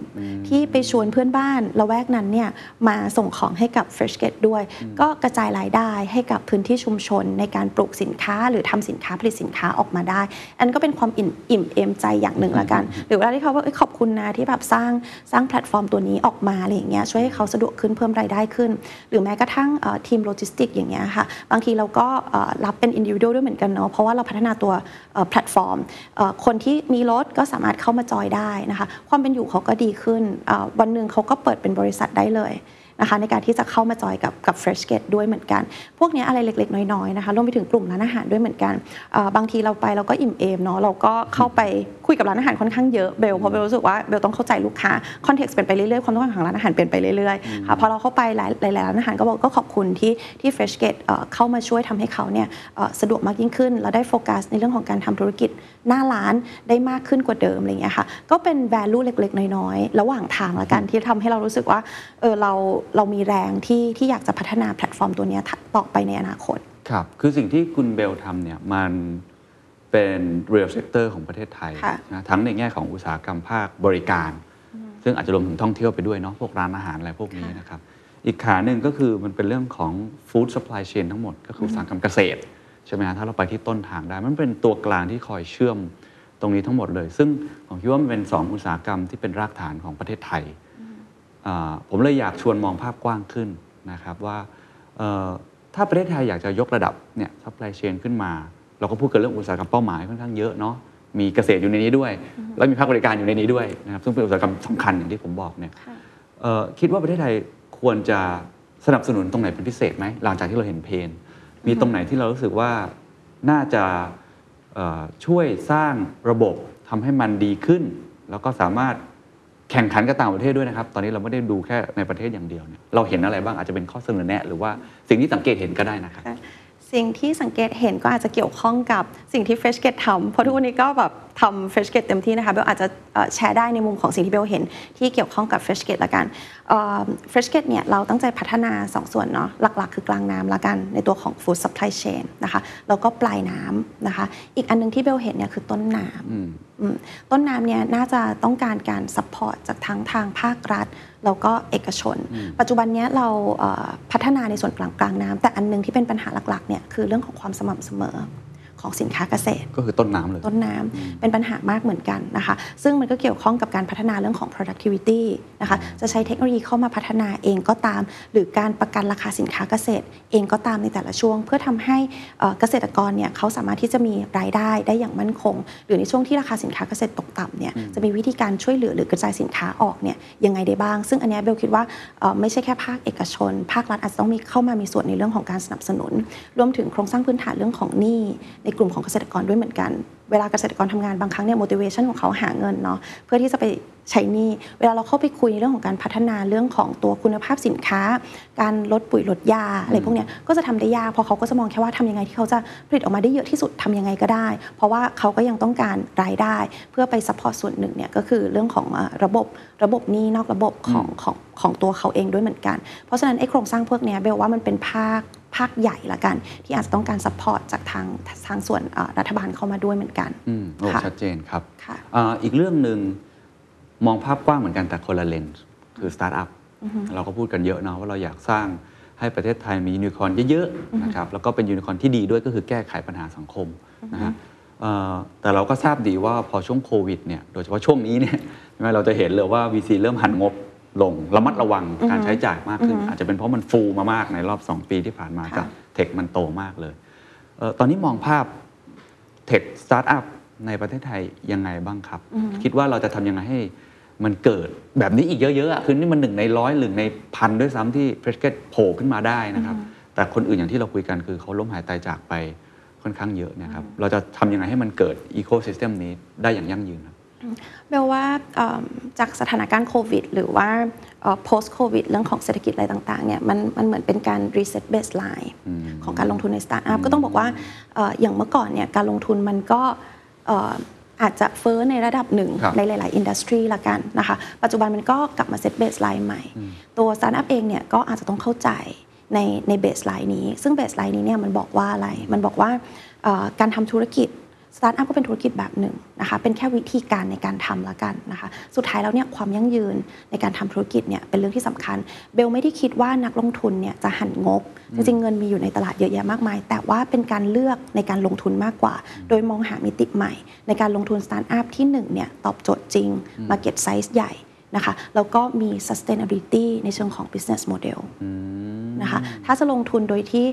ที่ไปชวนเพื่อนบ้านละแวกนั้นเนี่ยมาส่งของให้กับ Fresh Gate ด้วย ก็กระจายรายได้ให้กับพื้นที่ชุมชนในการปลูกสินค้า หรือทำสินค้าผลิตสินค้าออกมาได้อันนั้นก็เป็นความอิ่มอิ่มเอมใจอย่างหนึ่งละกัน หรือเวลาที่เขาว่าเอ้ยขอบคุณนะที่แบบสร้างสร้างแพลตฟอร์มตัวนี้ออกมาอะไรอย่างเงี้ยช่วยให้เขาสะดวกขึ้นเพิ่มรายได้ขึ้น หรือแม้กระทั่งเอ่อทีมโลจิสติกอย่างเงี้ยค่ะบางทีเราก็เอ่อรับเป็นอินดิวิ a l ด้วยเหมือนกันเนาะเพราะว่าเราพัฒนาตัวเอ่อแพลตฟอร์มเอ่อคนที่มีรถก็สามารถเข้ามาจอยได้นะคะความเป็นอยู่เขาก็ดีขึ้นเอ่อวันหนึ่งเขาก็เปิดเป็นบริษัทได้เลย นะคะในการที่จะเข้ามาจอยกับกับ Fresh Gate ด้วยเหมือนกัน พวกเนี้ยอะไรเล็ก ๆ น้อยๆนะคะรวมไปถึงกลุ่มร้านอาหารด้วยเหมือนกันเอ่อบางทีเราไปเราก็อิ่มเอมเนาะเราก็เข้าไปคุยกับร้านอาหารค่อนข้างเยอะเบลเพราะเบลรู้สึกว่าเบลต้องเข้าใจลูกค้า context เปลี่ยนไปเรื่อยๆความต้องการของร้านอาหารเปลี่ยนไปเรื่อยๆค่ะพอเราเข้าไปหลายหลายๆร้านอาหารก็บอกก็ขอบคุณที่ที่ Freshket เอ่อเข้ามาช่วยทำให้เขาเนี่ยเอ่อสะดวกมากยิ่งขึ้นแล้วได้โฟกัสในเรื่องของการทำธุรกิจหน้าร้านได้มากขึ้นกว่าเดิมอะไรอย่างเงี้ยค่ะก็เป็น value เล็กๆ น้อยๆ ระหว่างทางละกันที่ทำให้เรารู้สึกว่าเออเราเรามีแรงที่ที่อยากจะพัฒนาแพลตฟอร์มตัวเนี้ยต่อไปในอนาคต ครับ คือสิ่งที่คุณเบลทำเนี่ยมันเป็น real sector ของประเทศไทยค่ะนะทั้งในแง่ของอุตสาหกรรมภาคบริการ ซึ่งอาจจะรวมถึงท่องเที่ยวไปด้วยเนาะพวกร้านอาหารอะไรพวกนี้นะครับ อีกขาหนึ่งก็คือมันเป็นเรื่องของ food supply chain ทั้งหมด ก็คืออุตสาหกรรมเกษตรใช่ไหมฮะถ้าเราไปที่ต้นทางได้ มันเป็นตัวกลางที่คอยเชื่อมตรงนี้ทั้งหมดเลย ซึ่งผมคิดว่ามันเป็นสองอุตสาหกรรมที่เป็นรากฐานของประเทศไทยอ่า ผมเลยอยากชวนมองภาพกว้างขึ้นนะครับว่าเอ่อถ้าประเทศไทยอยากจะยกระดับเนี่ย supply chain ขึ้นมา เราก็พูดกันเรื่องอุตสาหกรรมเป้าหมายค่อนข้างเยอะเนาะมีเกษตรอยู่ในนี้ด้วย แล้วมีภาคบริการอยู่ในนี้ด้วยนะครับซึ่งเป็นอุตสาหกรรมสำคัญอย่างที่ผมบอกเนี่ยค่ะเอ่อคิดว่าประเทศไทยควรจะสนับสนุนตรงไหนเป็นพิเศษไหมหลังจากที่เราเห็นเพนมีตรงไหนที่เรารู้สึกว่าน่าจะเอ่อช่วยสร้างระบบทำให้มันดีขึ้น แล้วก็สามารถ แข่งขันกับต่างประเทศด้วยนะครับ ตอนนี้เราไม่ได้ดูแค่ในประเทศอย่างเดียวเนี่ยเราเห็นอะไรบ้างอาจจะเป็นข้อเสนอแนะ หรือว่าสิ่งที่สังเกตเห็นก็ได้นะครับค่ะสิ่งที่สังเกตเห็นก็อาจจะเกี่ยวข้องกับสิ่งที่เฟชเกตทำเพราะทุกวันนี้ก็แบบทำ Freshgate เต็มที่นะคะเบลอาจจะเอ่อแชร์ได้ในมุมของสิ่งที่เบลเห็นที่เกี่ยวข้องกับ Freshgate ละกันเอ่อ Freshgate เนี่ยเราตั้งใจพัฒนา 2 ส่วนเนาะหลักๆ คือกลางน้ำละกันในตัวของ Food Supply Chain นะคะแล้วก็ปลายน้ำนะคะ อีกอันหนึงที่เบลเห็นเนี่ยคือต้นน้ำอืมต้นน้ำเนี่ยน่าจะต้องการการ support จากทั้งทางภาครัฐแล้วก็เอกชน ปัจจุบันเนี้ยเราเอ่อพัฒนาในส่วนกลางกลางน้ำแต่อันหนึงที่เป็นปัญหาหลักๆเนี่ยคือเรื่องของความสม่ำเสมอ ของสินค้าเกษตร ก็คือต้นน้ำเลย ต้นน้ำเป็นปัญหามากเหมือนกันนะคะ ซึ่งมันก็เกี่ยวข้องกับการพัฒนาเรื่องของ productivity นะคะจะใช้เทคโนโลยีเข้ามาพัฒนาเองก็ตาม หรือการประกันราคาสินค้าเกษตร เองก็ตามในแต่ละช่วง เพื่อทำให้เอ่อเกษตรกรเนี่ยเขาสามารถที่จะมีรายได้ได้อย่างมั่นคง หรือในช่วงที่ราคาสินค้าเกษตรตกต่ำเนี่ยจะมีวิธีการช่วยเหลือหรือกระจายสินค้าออกเนี่ยยังไงได้บ้าง ซึ่งอันเนี้ยเบลคิดว่าเอ่อไม่ใช่แค่ภาคเอกชน ภาครัฐอาจจะต้องมีเข้ามามีส่วนในเรื่องของการสนับสนุน รวมถึงโครงสร้างพื้นฐานเรื่องของหนี้ในกลุ่มของเกษตรกรด้วยเหมือนกัน เวลาเกษตรกรทำงานบางครั้งเนี่ย motivation ของเขาหาเงินเนาะเพื่อที่จะไปใช้หนี้เวลาเราเข้าไปคุยในเรื่องของการพัฒนาเรื่องของตัวคุณภาพสินค้า การลดปุ๋ยลดยาอะไรพวกเนี้ยก็จะทำได้ยากเพราะเขาก็จะมองแค่ว่าทำยังไงที่เขาจะผลิตออกมาได้เยอะที่สุดทำยังไงก็ได้ เพราะว่าเขาก็ยังต้องการรายได้ เพื่อไป support ส่วนหนึ่งเนี่ยก็คือเรื่องของระบบระบบหนี้นอกระบบของของของตัวเขาเองด้วยเหมือนกัน เพราะฉะนั้นไอ้โครงสร้างพวกเนี้ยเบลว่ามันเป็นภาค ภาคใหญ่ละกัน ที่อาจจะต้องการ support จากทางทางส่วนเอ่อรัฐบาลเข้ามาด้วยเหมือนกันอืมโอ้ค่ะชัดเจนครับค่ะอ่าอีกเรื่องหนึ่งมองภาพกว้างเหมือนกันแต่คนละเลนส์คือสตาร์ทอัพเราก็พูดกันเยอะเนาะว่าเราอยากสร้างให้ประเทศไทยมียูนิคอร์นเยอะๆนะครับแล้วก็เป็นยูนิคอร์นที่ดีด้วยก็คือแก้ไขปัญหาสังคมนะฮะเอ่อแต่เราก็ทราบดีว่าพอช่วงโควิดเนี่ยโดยเฉพาะช่วงนี้เนี่ยใช่ไหมเราจะเห็นเลยว่า VC เริ่มหั่นงบ ลงระมัดระวังการใช้จ่ายมากขึ้น อาจจะเป็นเพราะมันฟูมามากในรอบ 2 ปีที่ผ่านมาค่ะจากtech มันโตมากเลยเอ่อตอนนี้มองภาพ tech สตาร์ทอัพในประเทศไทยยังไงบ้างครับ คิดว่าเราจะทำยังไงให้มันเกิดแบบนี้อีกเยอะๆอะคือนี่มันหนึ่งในร้อยหนึ่งในพันด้วยซ้ำที่ Freshket โผล่ขึ้นมาได้นะครับ แต่คนอื่นอย่างที่เราคุยกันคือเขาล้มหายตายจากไปค่อนข้างเยอะนะครับ เราจะทำยังไงให้มันเกิดอีโค y ิสเต็มนี้ได้อย่างยั่งยืนครับ เบลว่าเอิ่มจากสถานการณ์โควิด หรือว่าเอ่อ post covid เรื่องของเศรษฐกิจอะไรต่างๆเนี่ยมันมันเหมือนเป็นการ reset baseline ของการลงทุนในสตาร์ทอัพก็ต้องบอกว่าเอ่ออย่างเมื่อก่อนเนี่ยการลงทุนมันก็เอ่ออาจจะเฟ้อในระดับหนึ่งครับในหลาย ๆ industry ละกันนะคะปัจจุบันมันก็กลับมา set baseline ใหม่ ตัวสตาร์ทอัพเองเนี่ยก็อาจจะต้องเข้าใจในใน baseline นี้ ซึ่ง baseline นี้เนี่ยมันบอกว่าอะไร มันบอกว่าเอ่อการทำธุรกิจ สตาร์ทอัพก็เป็นธุรกิจแบบหนึ่งนะคะเป็นแค่วิธีการในการทำละกันนะคะสุดท้ายแล้วเนี่ยความยั่งยืนในการทำธุรกิจเนี่ยเป็นเรื่องที่สำคัญ เบลไม่ได้คิดว่านักลงทุนเนี่ยจะหั่นงบ จริงๆเงินมีอยู่ในตลาดเยอะแยะมากมาย แต่ว่าเป็นการเลือกในการลงทุนมากกว่า โดยมองหามิติใหม่ ในการลงทุนสตาร์ทอัพที่หนึ่งเนี่ยตอบโจทย์จริง Market Size ใหญ่ นะคะแล้วก็มี sustainability ในเชิงของ business model นะคะถ้าจะลงทุนโดยที่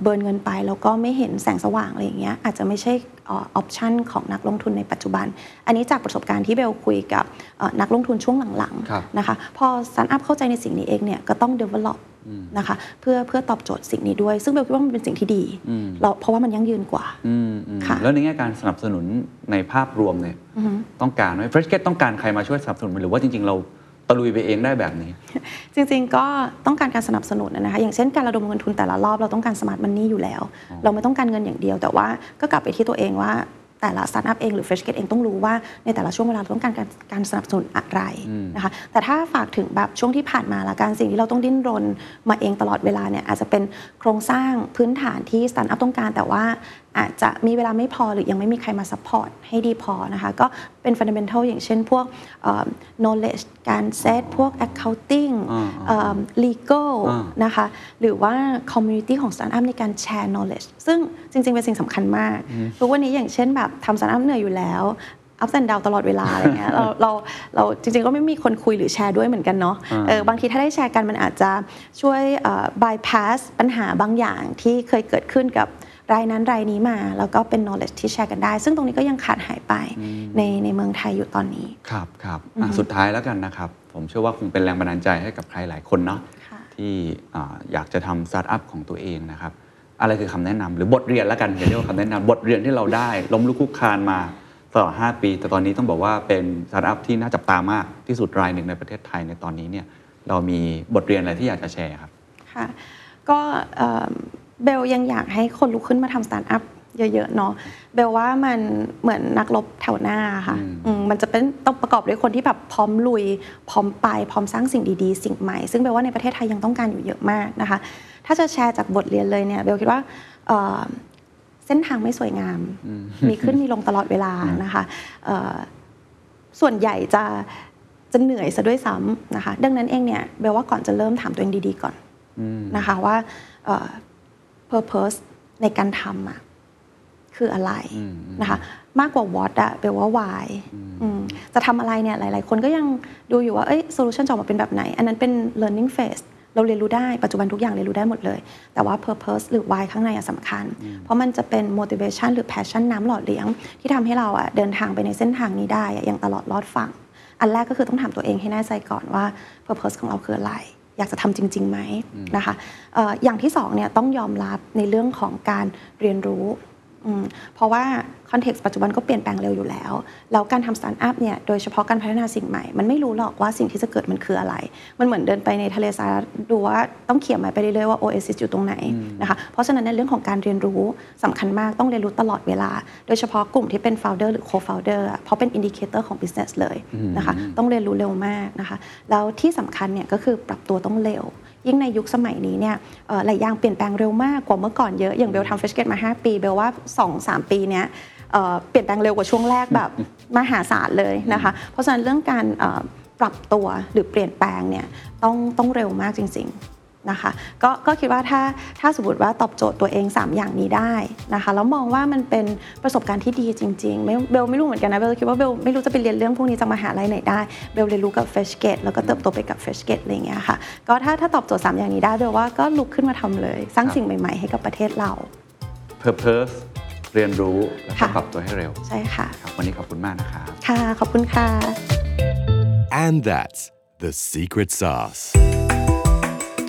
burn เงินไป แล้วก็ไม่เห็นแสงสว่างอะไรอย่างเงี้ยอาจจะไม่ใช่option ของนักลงทุนในปัจจุบัน อันนี้จากประสบการณ์ที่เบลคุยกับเอ่อนักลงทุนช่วงหลังครับๆนะคะพอสตาร์ทอัพเข้าใจในสิ่งนี้เองเนี่ยก็ต้อง develop นะคะเพื่อเพื่อตอบโจทย์สิ่งนี้ด้วย ซึ่งเบลคิดว่ามันเป็นสิ่งที่ดีเราเพราะว่ามันยั่งยืนกว่าอืมอืมค่ะแล้วในแง่การสนับสนุนในภาพรวมเนี่ยต้องการไหม Freshket ต้องการใครมาช่วยสนับสนุนไหมหรือว่าจริง ๆ เราตะลุยไปเองได้แบบนี้ จริงๆก็ต้องการการสนับสนุนนะคะอย่างเช่นการระดมเงินทุนแต่ละรอบเราต้องการ smart money อยู่แล้ว เราไม่ต้องการเงินอย่างเดียว แต่ว่าก็กลับไปที่ตัวเองว่า แต่ละสตาร์ทอัพเองหรือ Freshket เองต้องรู้ว่าในแต่ละช่วงเวลาเราต้องการการการสนับสนุนอะไรนะคะแต่ถ้าฝากถึงแบบช่วงที่ผ่านมาละกันสิ่งที่เราต้องดิ้นรนมาเองตลอดเวลาเนี่ยอาจจะเป็นโครงสร้างพื้นฐานที่สตาร์ทอัพต้องการ แต่ว่า อาจจะมีเวลาไม่พอหรือยังไม่มีใครมา support ให้ดีพอนะคะ ก็เป็น fundamental อย่างเช่นพวกเอ่อ knowledge การเซตพวก accounting อ่าเอ่อ legal อ่านะคะ หรือว่า community ของ startup ในการแชร์ knowledge ซึ่งจริง ๆ เป็นสิ่งสำคัญมากทุกวันนี้อย่างเช่นแบบทำ startup เหนื่อยอยู่แล้ว up and down ตลอดเวลาอะไรเงี้ยเราเราเราจริงๆ ก็ไม่มีคนคุยหรือแชร์ด้วยเหมือนกันเนาะเออบางทีถ้าได้แชร์กันมันอาจจะช่วยเอ่อ bypass ปัญหาบางอย่างที่เคยเกิดขึ้นกับ รายนั้นรายนี้มา แล้วก็เป็น knowledge ที่แชร์กันได้ ซึ่งตรงนี้ก็ยังขาดหายไปในในเมืองไทยอยู่ตอนนี้ ครับคครับอะสุดท้ายแล้วกันนะครับ ผมเชื่อว่าคงเป็นแรงบันดาลใจให้กับใครหลายคนเนาะค่ะที่อ่าอยากจะทำสตาร์ทอัพของตัวเองนะครับอะไรคือคำแนะนำหรือบทเรียนแล้วกันอย่าเรียกว่าคำแนะนำบทเรียนที่เราได้ล้มลุกคลุกคลานมาตลอด 5 ปี แต่ตอนนี้ต้องบอกว่าเป็นสตาร์ทอัพที่น่าจับตามากที่สุดรายหนึ่งในประเทศไทยในตอนนี้เนี่ยเรามีบทเรียนอะไรที่อยากจะแชร์ครับค่ะก็ เอ่อเบลยังอยากให้คนลุกขึ้นมาทำสตาร์ทอัพเยอะๆเนาะเบลว่ามันเหมือนนักรบแถวหน้าค่ะอืมอืมมันจะเป็นต้องประกอบด้วยคนที่แบบพร้อมลุย พร้อมไป พร้อมสร้างสิ่งดีๆ สิ่งใหม่ ซึ่งเบลว่าในประเทศไทยยังต้องการอยู่เยอะมากนะคะ ถ้าจะแชร์จากบทเรียนเลยเนี่ยเบลคิดว่าเอ่อเส้นทางไม่สวยงาม มีขึ้นมีลงตลอดเวลานะคะเอ่อส่วนใหญ่จะจะเหนื่อยซะด้วยซ้ำนะคะ ดังนั้นเองเนี่ยเบลว่าก่อนจะเริ่มถามตัวเองดีๆก่อนนะคะว่าเอ่อ purpose ในการทำอะคืออะไรนะคะ มากกว่า what อะแปลว่า why อืมจะทำอะไรเนี่ยหลายๆ คนก็ยังดูอยู่ว่าเอ้ย solution จะออกมาเป็นแบบไหน อันนั้นเป็น learning phase เราเรียนรู้ได้ปัจจุบันทุกอย่างเรียนรู้ได้หมดเลย แต่ว่า purpose หรือ why ข้างในอะสำคัญ เพราะมันจะเป็น motivation หรือ passion น้ำหล่อเลี้ยง ที่ทำให้เราอะเดินทางไปในเส้นทางนี้ได้อะอย่างตลอดรอดฝั่ง อันแรกก็คือต้องถามตัวเองให้แน่ใจก่อนว่า purpose ของเราคืออะไร อยากจะทำจริงๆไหมนะคะเอ่ออย่างที่สองเนี่ยต้องยอมรับในเรื่องของการเรียนรู้อืม เพราะว่า context ปัจจุบันก็เปลี่ยนแปลงเร็วอยู่แล้ว แล้วการทำสตาร์ทอัพเนี่ย โดยเฉพาะการพัฒนาสิ่งใหม่ มันไม่รู้หรอกว่าสิ่งที่จะเกิดมันคืออะไร มันเหมือนเดินไปในทะเลทรายแล้วดูว่าต้องเขี่ยไม้ไปเรื่อยๆว่า Oasis อยู่ตรงไหนนะคะ เพราะฉะนั้นในเรื่องของการเรียนรู้สำคัญมาก ต้องเรียนรู้ตลอดเวลา โดยเฉพาะกลุ่มที่เป็น founder หรือ co-founder อะเพราะเป็น indicator ของ business เลยนะคะ ต้องเรียนรู้เร็วมากนะคะ แล้วที่สำคัญเนี่ยก็คือปรับตัวต้องเร็ว ยิ่งในยุคสมัยนี้เนี่ยเอ่อหลายอย่างเปลี่ยนแปลงเร็วมากกว่าเมื่อก่อนเยอะอย่างเบลทำเฟชเกตมา 5 ปีเบลว่า 2-3 ปีเนี้ยเอ่อเปลี่ยนแปลงเร็วกว่าช่วงแรกแบบมหาศาลเลยนะคะ เพราะฉะนั้นเรื่องการเอ่อปรับตัวหรือเปลี่ยนแปลงเนี่ยต้องต้องเร็วมากจริง ๆ นะคะก็ก็คิดว่าถ้าถ้าสมมติว่าตอบโจทย์ตัวเอง 3 อย่างนี้ได้นะคะแล้วมองว่ามันเป็นประสบการณ์ที่ดีจริงๆไม่เบลไม่รู้เหมือนกันนะเบลคิดว่าเบลไม่รู้จะไปเรียนเรื่องพวกนี้จากมหาลัยไหนได้เบลเรียนรู้กับ Fresh Gate แล้วก็เติบโตไปกับ Fresh Gate อะไรอย่างเงี้ยค่ะก็ถ้าถ้าตอบโจทย์3อย่างนี้ได้เบลว่าก็ลุกขึ้นมาทำเลย สร้างครับสิ่งใหม่ ๆ ให้กับประเทศเรา Purpose เรียนรู้แล้วก็ค่ะปรับตัวให้เร็วใช่ค่ะครับวันนี้ขอบคุณมากนะครับค่ะขอบคุณค่ะ And that's the secret sauce.